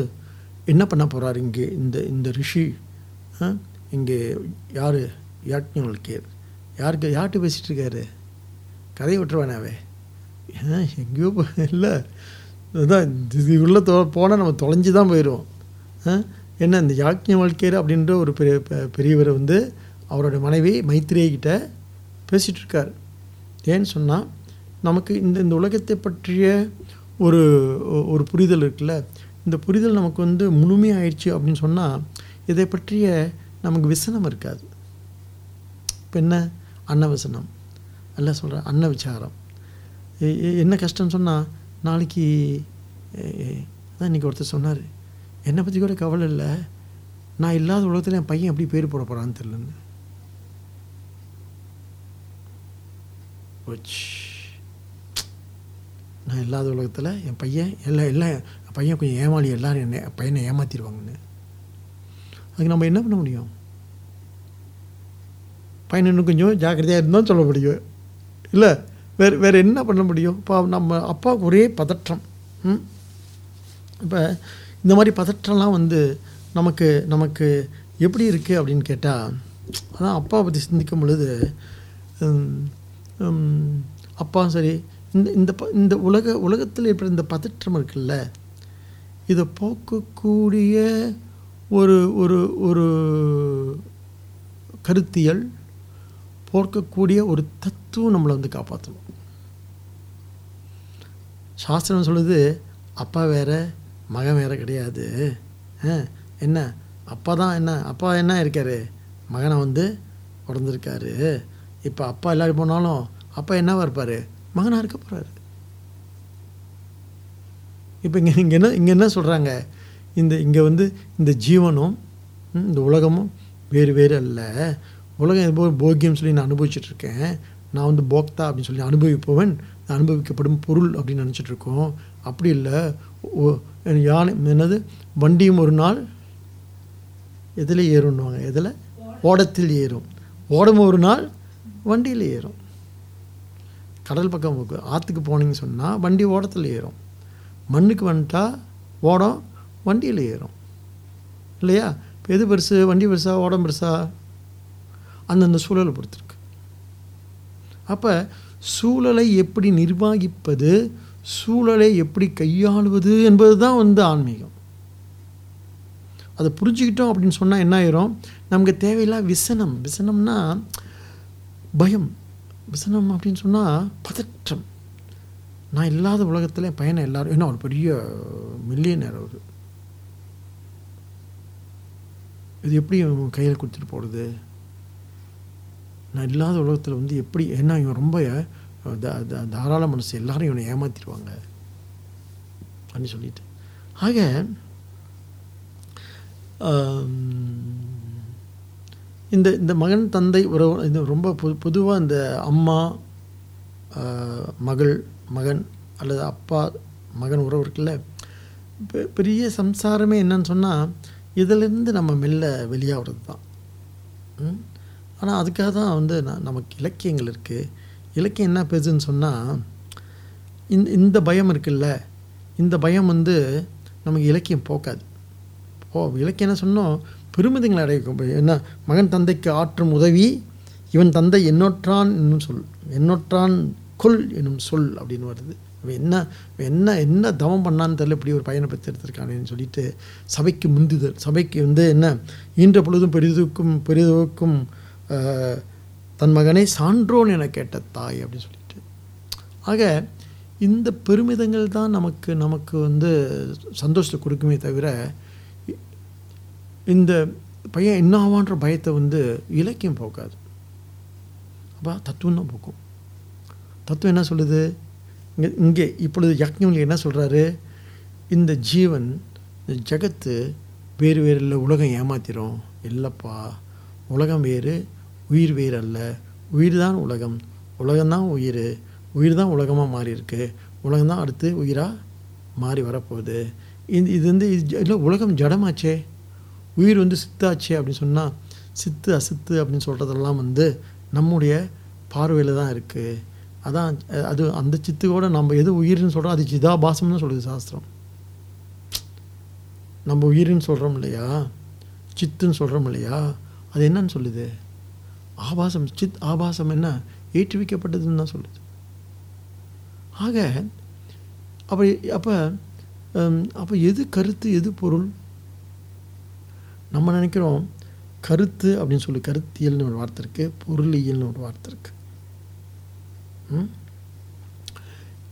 [SPEAKER 1] என்ன பண்ண போகிறார் இங்கே? இந்த இந்த ரிஷி இங்கே யார்? யாக்ஞவல்கேர் யாருக்கு யார்கிட்ட பேசிகிட்டு இருக்காரு கதையை விட்டுருவானாவே எங்கேயோ இல்லை. இதுதான் இது உள்ளே தொ போனால் நம்ம தொலைஞ்சு தான் போயிடுவோம் என்ன இந்த யாக்ஞவல்கேர் அப்படின்ற ஒரு பெரிய பெரியவர் வந்து அவரோட மனைவி மைத்திரேய கிட்ட பேசிகிட்டு இருக்கார் ஏன்னு சொன்னால் நமக்கு இந்த இந்த உலகத்தை பற்றிய ஒரு ஒரு புரிதல் இருக்குல்ல? இந்த புரிதல் நமக்கு வந்து முழுமையாயிடுச்சு அப்படின்னு சொன்னால் இதை பற்றிய நமக்கு விசனம் இருக்காது. இப்போ என்ன? அன்னவசனம். எல்லாம் சொல்கிறேன் அன்ன விசாரம் என்ன கஷ்டம்னு சொன்னால் நாளைக்கு அதான் இன்றைக்கி ஒருத்தர் சொன்னார். என்னை பற்றி கூட கவலை இல்லை. நான் இல்லாத உலகத்தில் என் பையன் எப்படி பேர் போட போகிறான்னு தெரிலன்னு நான் இல்லாத உலகத்தில் என் பையன் எல்லாம் எல்லாம் என் பையன் கொஞ்சம் ஏமாளி எல்லோரும் என்னை பையனை ஏமாற்றிடுவாங்கன்னு அதுக்கு நம்ம என்ன பண்ண முடியும்? பையன் கொஞ்சம் ஜாக்கிரதையாக இருந்தால் சொல்ல முடியும் இல்லை வேறு வேறு என்ன பண்ண முடியும் இப்போ நம்ம அப்பாவுக்கு ஒரே பதற்றம். இப்போ இந்த மாதிரி பதற்றம்லாம் வந்து நமக்கு நமக்கு எப்படி இருக்குது அப்படின்னு கேட்டால் அதான் அப்பாவை பற்றி சிந்திக்கும் பொழுது அப்பா சரி இந்த இந்த ப இந்த உலக உலகத்தில் ஏற்பட்ட இந்த பதற்றம் இருக்குல்ல இதை போக்கக்கூடிய ஒரு ஒரு ஒரு கருத்தியல் போர்க்கக்கூடிய ஒரு தத்துவம் நம்மளை வந்து காப்பாற்றணும் சாஸ்திரம் சொல்லுது அப்பா வேற மகன் வேற கிடையாது. என்ன? அப்பா தான் என்ன? அப்பா என்ன இருக்கார்? மகனை வந்து பிறந்திருக்காரு. இப்போ அப்பா எல்லாரும் போனாலும் அப்பா என்னவாக இருப்பார்? மகனாக இருக்க போகிறாரு இப்போ இங்கே இங்கே என்ன இங்கே என்ன சொல்கிறாங்க இந்த இங்கே வந்து இந்த ஜீவனும் இந்த உலகமும் வேறு வேறு அல்ல. உலகம் எது போக்கியம் சொல்லி நான் அனுபவிச்சுட்ருக்கேன். நான் வந்து போக்தா அப்படின்னு சொல்லி அனுபவிப்பவன் அனுபவிக்கப்படும் பொருள் அப்படின்னு நினச்சிட்ருக்கோம். அப்படி இல்லை யானை என்னது? வண்டியும் ஒரு நாள் எதில் ஏறும்னுவாங்க. எதில்? ஓடத்தில் ஏறும். ஓடம் ஒரு நாள் வண்டியில் ஏறும். கடல் பக்கம் ஆற்றுக்கு போனீங்கன்னு சொன்னால் வண்டி ஓடத்தில் ஏறும். மண்ணுக்கு வந்துட்டால் ஓடம் வண்டியில் ஏறும். இல்லையா? இப்போ எது பெருசு? வண்டி பெருசா? ஓடம் பெருசா? அந்தந்த சூழலை பொறுத்திருக்கு. அப்போ சூழலை எப்படி நிர்வகிப்பது சூழலை எப்படி கையாளுவது என்பது தான் வந்து ஆன்மீகம். அதை புரிஞ்சுக்கிட்டோம் அப்படின்னு சொன்னால் என்ன ஆயிரும்? நமக்கு தேவையில்லா விசனம். விசனம்னா பயம். விசனம் அப்படின்னு சொன்னால் பதற்றம். நான் இல்லாத உலகத்தில் பயணம் பையனை எல்லாரும் ஏன்னா ஒரு பெரிய மில்லியனர் அவர். இது எப்படி கையில் கொடுத்துட்டு போகிறது நான் இல்லாத உலகத்தில் வந்து எப்படி ஏன்னா இவன் ரொம்ப தாராள மனசு எல்லாரும் இவனை ஏமாத்திடுவாங்க. அப்படின்னு சொல்லிட்டு. ஆக இந்த இந்த மகன் தந்தை உறவு இது ரொம்ப பொது பொதுவாக இந்த அம்மா மகள் மகன் அல்லது அப்பா மகன் உறவு இருக்குல்ல பெ- பெரிய சம்சாரமே என்னன்னு சொன்னால் இதிலிருந்து நம்ம மெல்ல வெளியாகிறது தான் ஆனால் அதுக்காக தான் வந்து நான் நமக்கு இலக்கியங்கள் இருக்குது இலக்கியம் என்ன பேசுன்னு சொன்னால் இந்த இந்த பயம் இருக்குல்ல இந்த பயம் வந்து நமக்கு இலக்கியம் போக்காது. ஓ இலக்கியம் என்ன சொன்னோம்? பெருமிதங்களை அடைக்கும் என்ன மகன் தந்தைக்கு ஆற்றும் உதவி இவன் தந்தை எண்ணொற்றான் என்னும் சொல் எண்ணொற்றான் கொல் என்னும் சொல் அப்படின்னு வருது. அவன் என்ன என்ன என்ன தவம் பண்ணான்னு தெரியல இப்படி ஒரு பையனை பற்றி எடுத்திருக்கானேன்னு சொல்லிட்டு சபைக்கு முந்துதல் சபைக்கு வந்து என்ன ஈன்ற பொழுதும் பெரிதுக்கும் பெரிதுக்கும் தன் மகனை சான்றோன் என கேட்ட தாய் அப்படின்னு சொல்லிட்டு. ஆக இந்த பெருமிதங்கள் தான் நமக்கு நமக்கு வந்து சந்தோஷத்தை கொடுக்குமே தவிர இ- இந்த பையன் என்ன ஆவான்ற பயத்தை வந்து இலக்கியம் போக்காது. அப்போ தத்துவம் தான் போக்கும். தத்துவம் என்ன சொல்லுது? இங்கே இங்கே இப்பொழுது யக்ஞவலி என்ன சொல்கிறாரு இந்த ஜீவன் இந்த ஜகத்து வேறு வேறு இல்லை உலகம் ஏமாத்திரும். இல்லைப்பா உலகம் வேறு உயிர் வேறு அல்ல உயிர் தான் உலகம். உலகம்தான் உயிர். உயிர் தான் உலகமாக மாறி இருக்கு உலகம் தான் அடுத்து உயிராக மாறி வரப்போகுது. இது இது வந்து இது இல்லை உலகம் ஜடமாச்சே. உயிர் வந்து சித்தாச்சே அப்படின்னு சொன்னால் சித்து அசித்து அப்படின்னு சொல்கிறதெல்லாம் வந்து நம்முடைய பார்வையில் தான் இருக்குது அதான் அது அந்த சித்துவோட நம்ம எது உயிர்னு சொல்கிறோம் அது சிதாபாசம்னு சொல்லுது சாஸ்திரம். நம்ம உயிர்னு சொல்கிறோம் இல்லையா? சித்துன்னு சொல்கிறோம் இல்லையா? அது என்னன்னு சொல்லுது? ஆபாசம் சித் ஆபாசம் என்ன? ஏற்றுவிக்கப்பட்டதுன்னு தான் சொல்லுது. ஆக அப்போ அப்போ அப்போ எது கருத்து எது பொருள்? நம்ம நினைக்கிறோம் கருத்து அப்படின்னு சொல்லி கருத்தியல்னு ஒரு வார்த்தை இருக்குது பொருளியல்னு ஒரு வார்த்தை இருக்குது ம்?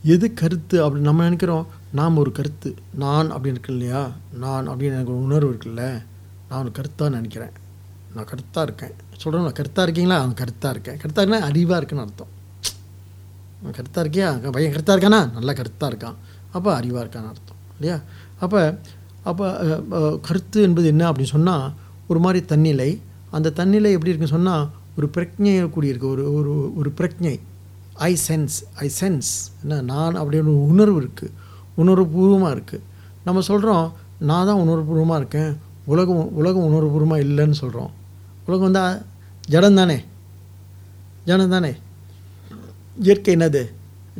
[SPEAKER 1] எது கருத்து அப்படி நம்ம நினைக்கிறோம் நாம் ஒரு கருத்து. நான் அப்படின்னு இருக்கு இல்லையா நான் அப்படின்னு எனக்கு ஒரு உணர்வு இருக்குல்ல? நான் ஒரு கருத்தாக நினைக்கிறேன். நான் கருத்தாக இருக்கேன். சொல்கிறேன் நான் கருத்தாக இருக்கீங்களா? அவன் கருத்தாக இருக்கேன். கருத்தாக இருக்கேன்னா அறிவாக இருக்குன்னு அர்த்தம். அவன் கருத்தாக இருக்கியா? பையன் கருத்தாக இருக்கானா? நல்லா கருத்தாக இருக்கான். அப்போ அறிவாக இருக்கான்னு அர்த்தம். இல்லையா? அப்போ அப்போ கருத்து என்பது என்ன அப்படின்னு சொன்னால் ஒரு மாதிரி தன்னிலை. அந்த தன்னிலை எப்படி இருக்குன்னு சொன்னால் ஒரு பிரக்ஞை கூடியிருக்கு ஒரு ஒரு ஒரு பிரக்ஞை. ஐ சென்ஸ் ஐ சென்ஸ் என்ன? நான் அப்படின்னு ஒரு உணர்வு இருக்குது உணர்வுபூர்வமாக இருக்குது நம்ம சொல்கிறோம் நான் தான் உணர்வுபூர்வமாக இருக்கேன். உலகம் உலகம் உணர்வுபூர்வமாக இல்லைன்னு சொல்கிறோம் உலகம் வந்தா ஜடம் தானே? ஜடம் தானே? இயற்கை என்னது?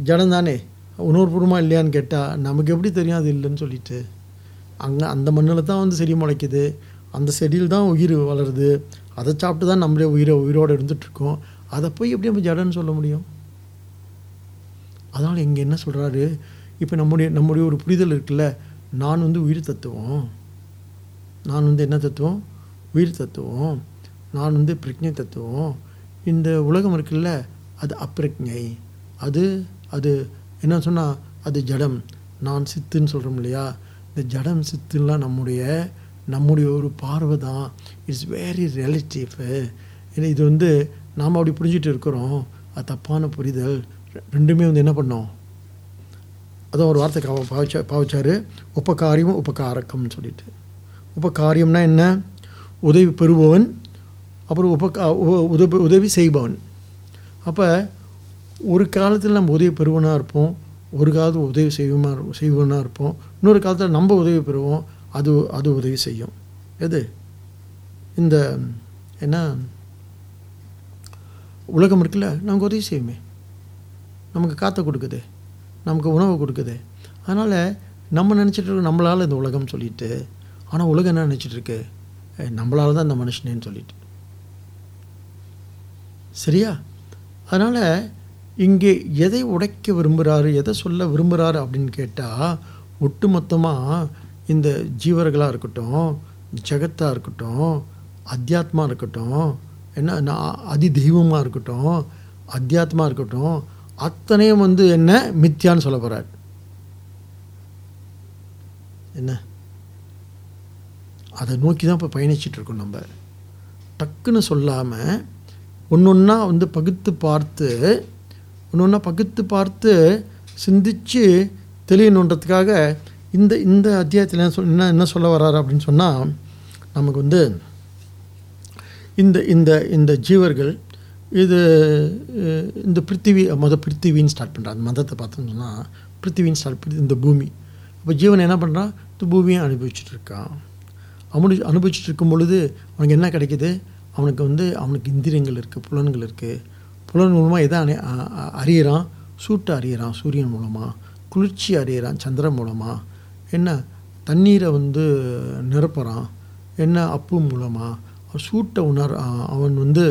[SPEAKER 1] ஜடம் தானே? உணர்வுபூர்வமாக இல்லையான்னு கேட்டால் நமக்கு எப்படி தெரியும் அது இல்லைன்னு சொல்லிட்டு. அங்கே அந்த மண்ணில் தான் வந்து செடி முளைக்குது. அந்த செடியில் தான் உயிர் வளருது. அதை சாப்பிட்டு தான் நம்மளே உயிரை உயிரோடு இருந்துகிட்ருக்கோம் அதை போய் எப்படி நம்ம ஜடன்னு சொல்ல முடியும்? அதனால் இங்கே என்ன சொல்கிறாரு இப்போ நம்முடைய நம்முடைய ஒரு புரிதல் இருக்குல்ல? நான் வந்து உயிர் தத்துவம். நான் வந்து என்ன தத்துவம்? உயிர் தத்துவம். நான் வந்து பிரக்ஞை தத்துவம். இந்த உலகம் இருக்குல்ல அது அப்பிரக்ஞை. அது அது என்ன சொன்னால் அது ஜடம். நான் சித்துன்னு சொல்கிறோம் இல்லையா? இந்த ஜடம் சித்துலாம் நம்முடைய நம்முடைய ஒரு பார்வை தான். இட்ஸ் வெரி ரிலேட்டிவ் இது வந்து நாம் அப்படி புரிஞ்சிட்டு இருக்கிறோம். அது தப்பான புரிதல். ரெ- ரெண்டுமே வந்து என்ன பண்ணோம்? அதான் ஒரு வார்த்தை கா- பாவிச்சா பாவிச்சாரு. உபகாரியம் உபகாரக்கம்னு சொல்லிட்டு. உபகாரியம்னா என்ன? உதவி பெறுபவன் அப்புறம் உபகா உ- உதவி உதவி செய்பவன். அப்போ ஒரு காலத்தில் நம்ம உதவி பெறுவனாக இருப்போம் ஒரு காலத்தில் உதவி செய்வோமா செய்வனாக இருப்போம் இன்னொரு காலத்தில் நம்ம உதவி பெறுவோம் அது அது உதவி செய்யும். எது? இந்த என்ன? உலகம் இருக்குல்ல நமக்கு உதவி செய்யுமே. நமக்கு காற்றை கொடுக்குது நமக்கு உணவு கொடுக்குது. அதனால் நம்ம நினச்சிட்டு இருக்கோம் நம்மளால் இந்த உலகம் சொல்லிட்டு ஆனால் உலகம் என்ன நினச்சிட்டு இருக்கு? நம்மளால் தான் இந்த மனுஷனேன்னு சொல்லிட்டு. சரியா? அதனால் இங்கே எதை உடைக்க விரும்புகிறாரு எதை சொல்ல விரும்புகிறாரு அப்படின்னு கேட்டால் ஒட்டுமொத்தமாக இந்த ஜீவர்களாக இருக்கட்டும் ஜெகத்தாக இருக்கட்டும் அத்தியாத்மா இருக்கட்டும் என்ன நான் அதி தெய்வமாக இருக்கட்டும் அத்தியாத்மா இருக்கட்டும் அத்தனையும் வந்து என்ன மித்யான்னு சொல்ல போகிறார் என்ன? அதை நோக்கி தான் இப்போ பயணிச்சிட்ருக்கோம் நம்ம. டக்குன்னு சொல்லாமல் ஒன்று ஒன்றா வந்து பகுத்து பார்த்து ஒன்று ஒன்றா பகுத்து பார்த்து சிந்திச்சு தெளியணுன்றதுக்காக இந்த இந்த அத்தியாயத்தில் என்ன சொல் என்ன என்ன சொல்ல வர்றாரு அப்படின்னு சொன்னால் நமக்கு வந்து இந்த இந்த இந்த ஜீவர்கள் இது இந்த பிருத்திவி மொதல் பிருத்திவின்னு ஸ்டார்ட் பண்ணுறாங்க அந்த மதத்தை பார்த்தோம்னு சொன்னால் பிருத்திவின்னு ஸ்டார்ட் பண்ணி இந்த பூமி. அப்போ ஜீவன் என்ன பண்ணுறான் இந்த பூமியை அனுபவிச்சுட்டு இருக்கான் அனுபவி அனுபவிச்சுட்டு இருக்கும் பொழுது அவனுக்கு என்ன கிடைக்கிது? அவனுக்கு வந்து அவனுக்கு இந்திரியங்கள் இருக்குது புலன்கள் இருக்குது புலன் மூலமாக எதை அணி அறியிறான். சூட்டை அறியிறான் சூரியன் மூலமாக குளிர்ச்சி அறியிறான் சந்திரன் மூலமாக என்ன? தண்ணீரை வந்து நிரப்புறான். என்ன? அப்பு மூலமாக சூட்டை உணர் அவன் வந்து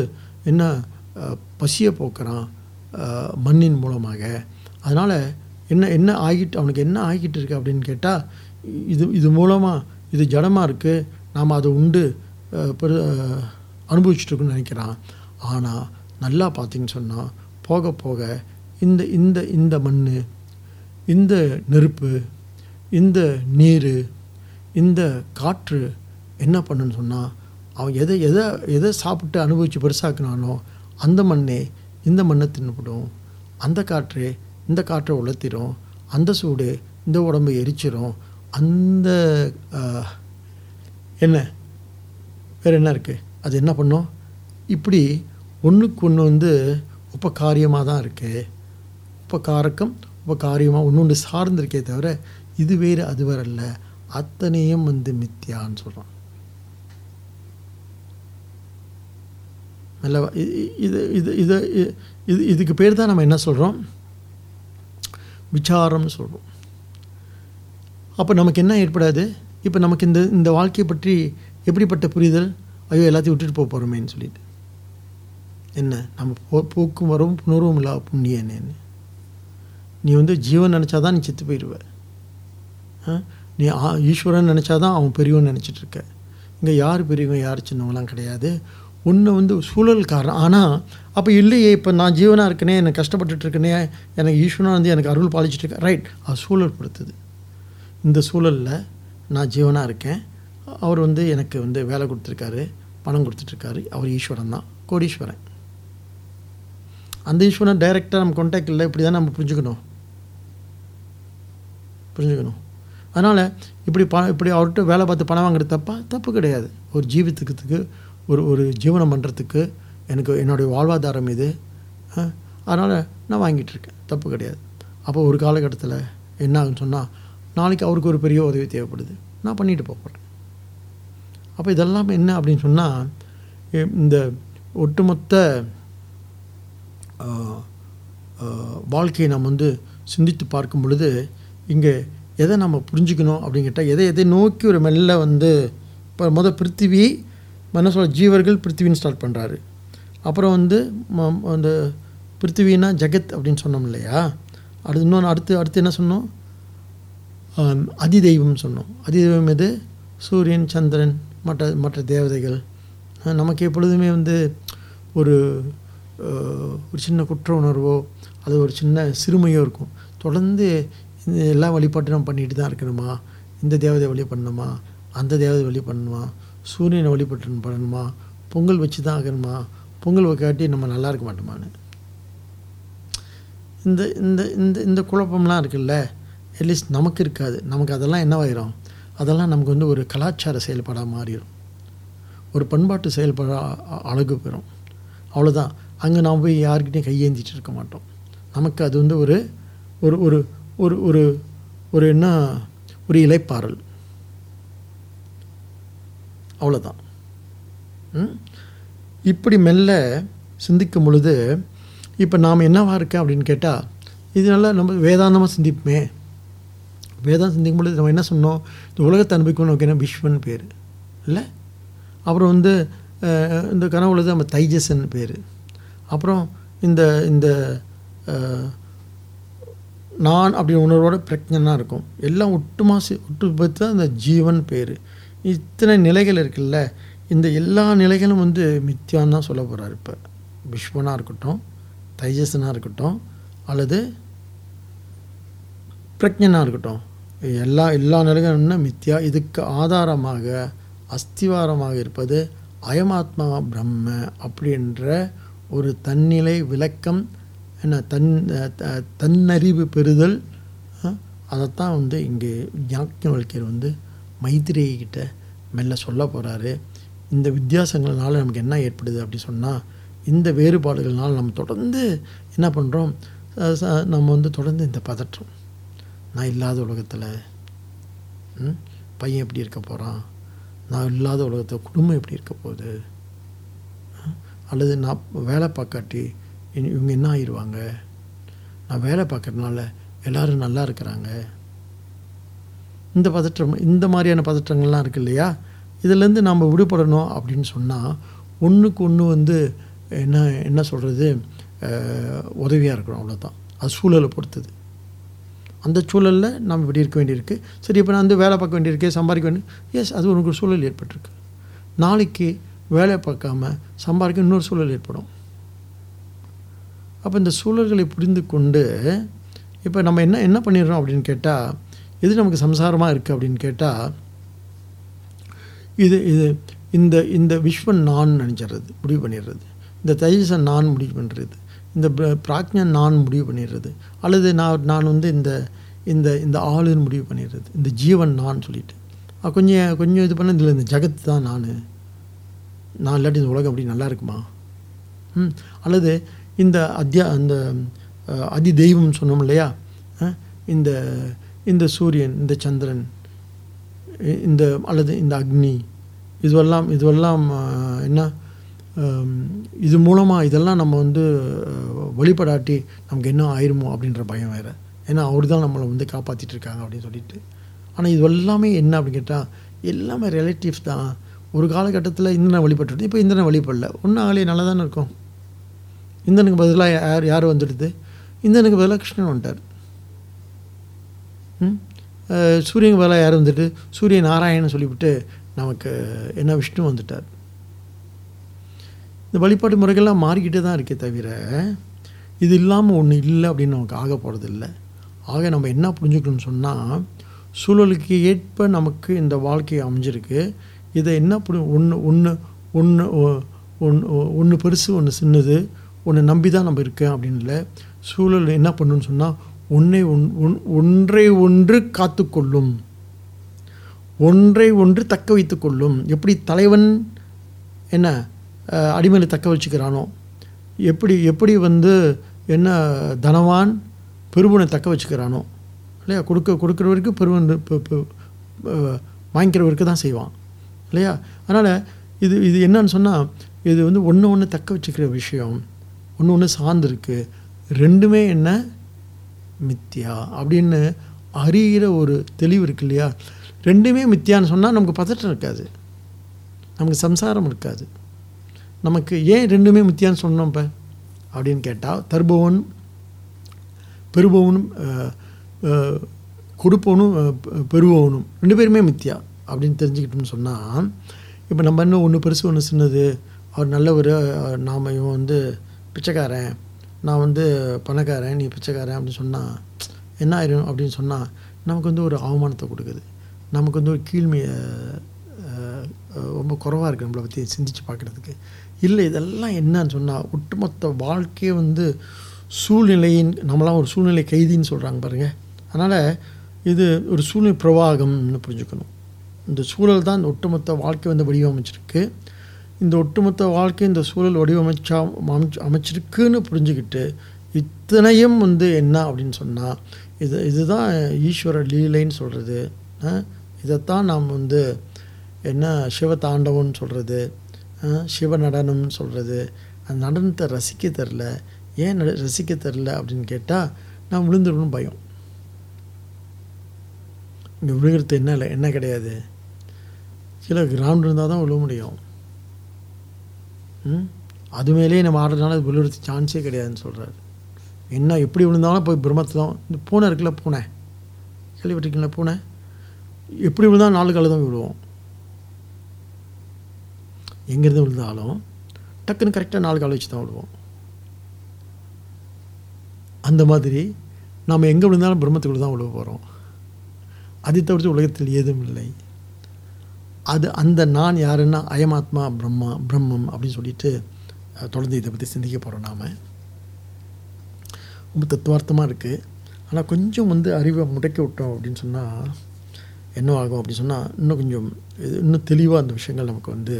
[SPEAKER 1] என்ன? பசியை போக்குறான் மண்ணின் மூலமாக. அதனால் என்ன என்ன ஆகிட்டு அவனுக்கு என்ன ஆகிட்டு இருக்கு அப்படின்னு கேட்டால் இது இது மூலமாக இது ஜடமாக இருக்குது நாம் அதை உண்டு. பெரு அஹ், அனுபவிச்சுட்டு நினைக்கிறான். ஆனால் நல்லா பார்த்தீங்கன்னு சொன்னால் போக போக இந்த இந்த இந்த மண் இந்த நெருப்பு இந்த நீர் இந்த காற்று என்ன பண்ணுன்னு சொன்னால் அவன் எதை எதை எதை சாப்பிட்டு அனுபவித்து பெருசாக்குனானோ அந்த மண்ணே இந்த மண்ணை தின்னுபிடும். அந்த காற்று இந்த காற்றை உலர்த்திடும் அந்த சூடு இந்த உடம்பு எரிச்சிடும் அந்த என்ன? வேறு என்ன இருக்குது அது என்ன பண்ணும்? இப்படி ஒன்றுக்கு ஒன்று வந்து உபகாரியமாக தான் இருக்குது உபகாரக்கம் உபகாரியமாக ஒன்று ஒன்று சார்ந்திருக்கே தவிர இது வேறு அது வேறு அல்ல. அத்தனையும் வந்து மித்தியான்னு சொல்கிறோம் நல்ல இது இது இது இது இது இதுக்கு பேர் தான் நம்ம என்ன சொல்கிறோம் விசாரம்னு சொல்கிறோம் அப்போ நமக்கு என்ன ஏற்படாது? இப்போ நமக்கு இந்த இந்த வாழ்க்கையை பற்றி எப்படிப்பட்ட புரிதல்? ஐயோ எல்லாத்தையும் விட்டுட்டு போக போகிறோமேன்னு சொல்லிட்டு. என்ன? நம்ம போ போக்கும் வரவும் புணர்வும் இல்லா என்னன்னு நீ வந்து ஜீவன் நினச்சா தான் நீ செத்து போயிடுவ ஆ? நீ ஆ- நினச்சா நினச்சாதான் அவன் பெரியவன் நினச்சிட்டு இருக்க. இங்கே யார் பெரியவன் யார் சின்னவங்களாம் கிடையாது. ஒன்று வந்து சூழல் காரணம் ஆனால் அப்போ இல்லையே இப்போ நான் ஜீவனாக இருக்கனே எனக்கு கஷ்டப்பட்டுட்டு இருக்கனே எனக்கு ஈஸ்வரனாக வந்து எனக்கு அருள் பாலிச்சிட்டு இருக்கேன் ரைட் அது சூழல் பொறுத்தது இந்த சூழலில் நான் ஜீவனாக இருக்கேன். அவர் வந்து எனக்கு வந்து வேலை கொடுத்துருக்காரு பணம் கொடுத்துட்ருக்காரு. அவர் ஈஸ்வரன் தான் கோடீஸ்வரன். அந்த ஈஸ்வரன் டைரெக்டாக நம்ம கான்டாக்ட் இல்லை இப்படி தான் நம்ம புரிஞ்சுக்கணும். புரிஞ்சுக்கணும். அதனால் இப்படி ப இப்படி அவர்கிட்ட வேலை பார்த்து பணம் வாங்குறது தப்பா? தப்பு கிடையாது. ஒரு ஜீவித்துக்கிறதுக்கு ஒரு ஒரு ஜீவனம் பண்ணுறதுக்கு எனக்கு என்னுடைய வாழ்வாதாரம் இது. அதனால் நான் வாங்கிட்டு இருக்கேன் தப்பு கிடையாது. அப்போ ஒரு காலகட்டத்தில் என்ன ஆகுன்னு சொன்னால் நாளைக்கு அவருக்கு ஒரு பெரிய உதவி தேவைப்படுது. நான் பண்ணிட்டு போகிறேன் அப்போ இதெல்லாம் என்ன அப்படின்னு சொன்னால் இந்த ஒட்டுமொத்த வாழ்க்கையை நம்ம வந்து சிந்தித்து பார்க்கும் பொழுது இங்கே எதை நம்ம புரிஞ்சுக்கணும் அப்படின்னு கேட்டால் எதை எதை நோக்கி ஒரு மெல்ல வந்து இப்போ மொதல் பிருத்திவி என்ன ஜீவர்கள் பிருத்திவின்னு ஸ்டார்ட் பண்ணுறாரு அப்புறம் வந்து ம- அந்த பிருத்திவினா ஜெகத் அப்படின்னு சொன்னோம் இல்லையா? அடுத்து இன்னொன்று அடுத்து அடுத்து என்ன சொன்னோம்? அதிதெய்வம் சொன்னோம். அதிதெய்வம் எது? சூரியன் சந்திரன் மற்ற மற்ற தேவதைகள். நமக்கு எப்பொழுதுமே வந்து ஒரு ஒரு சின்ன குற்ற உணர்வோ அது ஒரு சின்ன சிறுமையோ இருக்கும். தொடர்ந்து இந்த எல்லா வழிபாட்டும் நம்ம பண்ணிட்டு தான் இருக்கணுமா? இந்த தேவதை வழி பண்ணணுமா? அந்த தேவதை வழி பண்ணணுமா? சூரியனை வழிபட்டு பண்ணணுமா? பொங்கல் வச்சு தான் ஆகணுமா? பொங்கல் வைக்காட்டி நம்ம நல்லா இருக்க மாட்டோமான்னு. இந்த இந்த இந்த இந்த குழப்பம்லாம் இருக்குல்ல? அட்லீஸ்ட் நமக்கு இருக்காது. நமக்கு அதெல்லாம் என்னவாயிரும் அதெல்லாம் நமக்கு வந்து ஒரு கலாச்சார செயல்பாடாக மாறிடும் ஒரு பண்பாட்டு செயல்பாடாக அழகு பெறும். அவ்வளோதான் அங்கே நாம் போய் யார்கிட்டையும் கையேந்திட்டு இருக்க மாட்டோம். நமக்கு அது வந்து ஒரு ஒரு ஒரு ஒரு ஒரு ஒரு என்ன ஒரு இலைப்பாறல். அவ்வளோதான் இப்படி மெல்ல சிந்திக்கும் பொழுது இப்போ நாம் என்னவாக இருக்கேன் அப்படின்னு கேட்டால் இதனால நம்ம வேதாந்தமாக சிந்திப்போமே. வேதம் சிந்திக்கும் பொழுது நம்ம என்ன சொன்னோம்? இந்த உலகத்தை அனுபவிக்கணும் நமக்கு விஸ்வன் பேர். இல்லை? அப்புறம் வந்து இந்த கனவுல நம்ம தைஜசன் பேர். அப்புறம் இந்த இந்த நான் அப்படி உணர்வோட பிரஜனாக இருக்கும். எல்லாம் ஒட்டுமா சே- ஒட்டு தான் இந்த ஜீவன் பேர். இத்தனை நிலைகள் இருக்குல்ல? இந்த எல்லா நிலைகளும் வந்து மித்தியான்னு தான் சொல்ல போகிறார் இப்போ. விஸ்வனாக இருக்கட்டும் தைஜசனாக இருக்கட்டும் அல்லது பிரஜனாக இருக்கட்டும். எல்லா எல்லா நிலைகளும் மித்யா இதுக்கு ஆதாரமாக அஸ்திவாரமாக இருப்பது அயமாத்மா பிரம்ம அப்படின்ற ஒரு தன்னிலை விளக்கம் என்ன தன் த- தன்னறிவு பெறுதல் அதைத்தான் வந்து இங்கே யாக்கியவழ்க்கையர் வந்து மைத்திரிகிட்ட மெல்ல சொல்ல போகிறாரு இந்த வித்தியாசங்கள்னால நமக்கு என்ன ஏற்படுது அப்படி சொன்னால் இந்த வேறுபாடுகள்னால் நம்ம தொடர்ந்து என்ன பண்ணுறோம் நம்ம வந்து தொடர்ந்து இந்த பதற்றம். நான் இல்லாத உலகத்தில் ம், பையன் எப்படி இருக்க போகிறான் நான் இல்லாத உலகத்தில் குடும்பம் எப்படி இருக்க போகுது? அல்லது நான் வேலை பார்க்காட்டி இவங்க என்ன ஆயிடுவாங்க நான் வேலை பார்க்கறதுனால எல்லோரும் நல்லா இருக்கிறாங்க. இந்த பதற்றம் இந்த மாதிரியான பதற்றங்கள்லாம் இருக்குது இல்லையா? இதுலேருந்து நாம் விடுபடணும் அப்படின்னு சொன்னால் ஒன்றுக்கு ஒன்று வந்து என்ன என்ன சொல்கிறது உதவியாக இருக்கணும் அவ்வளோதான் அது சூழலை பொறுத்தது. அந்த சூழலில் நம்ம இப்படி இருக்க வேண்டியிருக்கு. சரி இப்போ நான் வந்து வேலை பார்க்க வேண்டியிருக்கு சம்பாதிக்க வேண்டிய எஸ் அது உனக்கு ஒரு சூழல் ஏற்பட்டிருக்கு. நாளைக்கு வேலை பார்க்காம சம்பாதிக்க இன்னொரு சூழல் ஏற்படும். அப்போ இந்த சூழல்களை புரிந்து கொண்டு இப்போ நம்ம என்ன என்ன பண்ணிடுறோம் அப்படின்னு கேட்டால் எது நமக்கு சம்சாரமாக இருக்குது அப்படின்னு கேட்டால் இது இது இந்த இந்த விஸ்வன் நான் நினச்சிடுறது முடிவு பண்ணிடுறது. இந்த தைஜசன் நான் முடிவு பண்ணுறது இந்த பிர- பிராக்ஞன் நான் முடிவு பண்ணிடுறது. அல்லது நான் நான் வந்து இந்த இந்த இந்த ஆளுன்னு முடிவு பண்ணிடுறது. இந்த ஜீவன் நான் சொல்லிட்டு. கொஞ்சம் கொஞ்சம் இது பண்ண இதில் இந்த ஜகத் தான் நான். நான் இல்லாட்டி இந்த உலகம் அப்படி நல்லா இருக்குமா? ம் அல்லது இந்த அத்தியா அந்த அதி தெய்வம் சொன்னோம் இல்லையா? இந்த இந்த சூரியன் இந்த சந்திரன் இந்த அல்லது இந்த அக்னி. இதுவெல்லாம் இதுவெல்லாம் என்ன? இது மூலமாக இதெல்லாம் நம்ம வந்து வழிபடாட்டி நமக்கு என்ன ஆயிருமோ அப்படின்ற பயம் வேறு. ஏன்னா அவர் தான் நம்மளை வந்து காப்பாற்றிட்டு இருக்காங்க அப்படின்னு சொல்லிட்டு. ஆனால் இது எல்லாமே என்ன அப்படின்னு கேட்டால் எல்லாமே ரிலேட்டிவ்ஸ் தான். ஒரு காலகட்டத்தில் இந்திரனை வழிபட்டுருது இப்போ இந்திரனை வழிபடல. ஒன்றும் ஆகலையே நல்லா தானே இருக்கும். இந்திரனுக்கு பதிலாக யார் யார் வந்துடுது? இந்திரனுக்கு பதிலாக கிருஷ்ணன் வந்துட்டார். ம்? சூரியனுக்கு பதிலாக யார் வந்துட்டு? சூரிய நாராயணன் சொல்லிவிட்டு நமக்கு என்ன விஷ்ணு வந்துட்டார். இந்த வழிபாட்டு முறைகள்லாம் மாறிக்கிட்டே தான் இருக்கே தவிர இது இல்லாமல் ஒன்று இல்லை அப்படின்னு நமக்கு ஆக போகிறது இல்லை ஆக நம்ம என்ன புரிஞ்சுக்கணும்னு சொன்னால் சூழலுக்கு ஏற்ப நமக்கு இந்த வாழ்க்கை அமைஞ்சிருக்கு. இதை என்ன புரி ஒன்று ஒன்று ஒன்று ஒன்று ஒன்று பெருசு ஒன்று சின்னது ஒன்று நம்பி தான் நம்ம இருக்கேன் அப்படின்னு இல்லை. சூழல் என்ன பண்ணுன்னு சொன்னால் ஒன்றை ஒன் ஒன் ஒன்றை ஒன்று காத்துக்கொள்ளும் ஒன்றை ஒன்று தக்க வைத்து கொள்ளும். எப்படி தலைவன் என்ன அடிமையில தக்க வச்சுக்கிறானோ? எப்படி எப்படி வந்து என்ன தனவான் பெருவனை தக்க வச்சுக்கிறானோ? இல்லையா? கொடுக்க கொடுக்குறவருக்கு பெருவன் பெ- வாங்கிக்கிறவருக்கு தான் செய்வான். இல்லையா? அதனால் இது இது என்னன்னு சொன்னால் இது வந்து ஒன்று ஒன்று தக்க வச்சுக்கிற விஷயம். ஒன்று ஒன்று சார்ந்திருக்கு. ரெண்டுமே என்ன? மித்தியா. அப்படின்னு அறிகிற ஒரு தெளிவு இருக்கு இல்லையா? ரெண்டுமே மித்தியான்னு சொன்னால் நமக்கு பதட்டம் இருக்காது. நமக்கு சம்சாரம் இருக்காது. நமக்கு ஏன் ரெண்டுமே மித்தியான்னு சொன்னோம் இப்போ? அப்படின்னு கேட்டால் தருபவன் பெறுபவனும் கொடுப்பவனும் பெறுபவனும். ரெண்டு பேருமே மித்தியா? அப்படின்னு தெரிஞ்சுக்கிட்டோம்னு சொன்னால் இப்போ நம்ம இன்னும் ஒன்று பெருசு ஒன்று சின்னது அவர் நல்லவர் ஒரு நாம இவன் வந்து பிச்சைக்காரன் நான் வந்து பணக்காரன் நீ பிச்சைக்காரன் அப்படின்னு சொன்னால் என்ன ஆயிரும் அப்படின்னு சொன்னால் நமக்கு வந்து ஒரு அவமானத்தை கொடுக்குது. நமக்கு வந்து ஒரு கீழ்மையை ரொம்ப குறைவாக இருக்குது நம்மளை பற்றி சிந்திச்சு பார்க்குறதுக்கு. இல்லை இதெல்லாம் என்னன்னு சொன்னால் ஒட்டுமொத்த வாழ்க்கையை வந்து சூழ்நிலையின் நம்மளாம் ஒரு சூழ்நிலை கைதின்னு சொல்கிறாங்க பாருங்கள் அதனால் இது ஒரு சூழ்நிலை பிரவாகம்னு புரிஞ்சுக்கணும். இந்த சூழல் தான் இந்த ஒட்டுமொத்த வாழ்க்கை வந்து வடிவமைச்சிருக்கு. இந்த ஒட்டுமொத்த வாழ்க்கை இந்த சூழல் வடிவமைச்சா அமைச்சு அமைச்சிருக்குன்னு புரிஞ்சுக்கிட்டு இத்தனையும் வந்து என்ன அப்படின்னு சொன்னால் இது இதுதான் ஈஸ்வர லீலைன்னு சொல்கிறது இதைத்தான் நாம் வந்து என்ன சிவ தாண்டவம்னு சொல்கிறது சிவ நடனம்னு சொல்கிறது அந்த நடனத்தை ரசிக்க தெரில ஏன் நட ரசிக்க தெரில அப்படின்னு கேட்டால் நான் விழுந்துடணும் பயம். இங்கே விழுகிறது என்ன இல்லை என்ன கிடையாது. கீழே கிரவுண்ட் இருந்தால் தான் விழ முடியும். ம்? அது மேலேயே நம்ம ஆடுறதுனால அது விழுறது சான்ஸே கிடையாதுன்னு சொல்கிறாரு என்ன எப்படி விழுந்தாலும் போய் பிரம்மத்தில் தான் இந்த பூனை இருக்குல்ல பூனை. கேள்விப்பட்டிருக்கீங்களா பூனை? எப்படி விழுந்தாலும் நாலு கால தான் விழுவோம். எங்கேருந்து விழுந்தாலும் டக்குன்னு கரெக்டாக நாலு கால வச்சு தான் விழுவோம். அந்த மாதிரி நாம் எங்கே விழுந்தாலும் பிரம்மத்துக்குள்ள தான் விழுவ போகிறோம் அதை தவிர்த்து உலகத்தில் ஏதும் இல்லை. அது அந்த நான் யாருன்னா அயமாத்மா பிரம்மா பிரம்மம் அப்படின்னு சொல்லிட்டு தொடர்ந்து இதை பற்றி சிந்திக்க போகிறோம் நாம். ரொம்ப தத்துவார்த்தமாக இருக்குது ஆனால் கொஞ்சம் வந்து அறிவை முடக்கி விட்டோம் அப்படின்னு சொன்னால் என்ன ஆகும் அப்படின்னு சொன்னால் இன்னும் கொஞ்சம் இது இன்னும் தெளிவாக அந்த விஷயங்கள் நமக்கு வந்து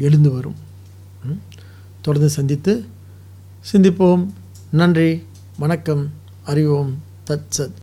[SPEAKER 1] எழுந்து வரும். தொடர்ந்து சந்தித்து சிந்திப்போம். நன்றி வணக்கம் அறிவோம் தத் சத்.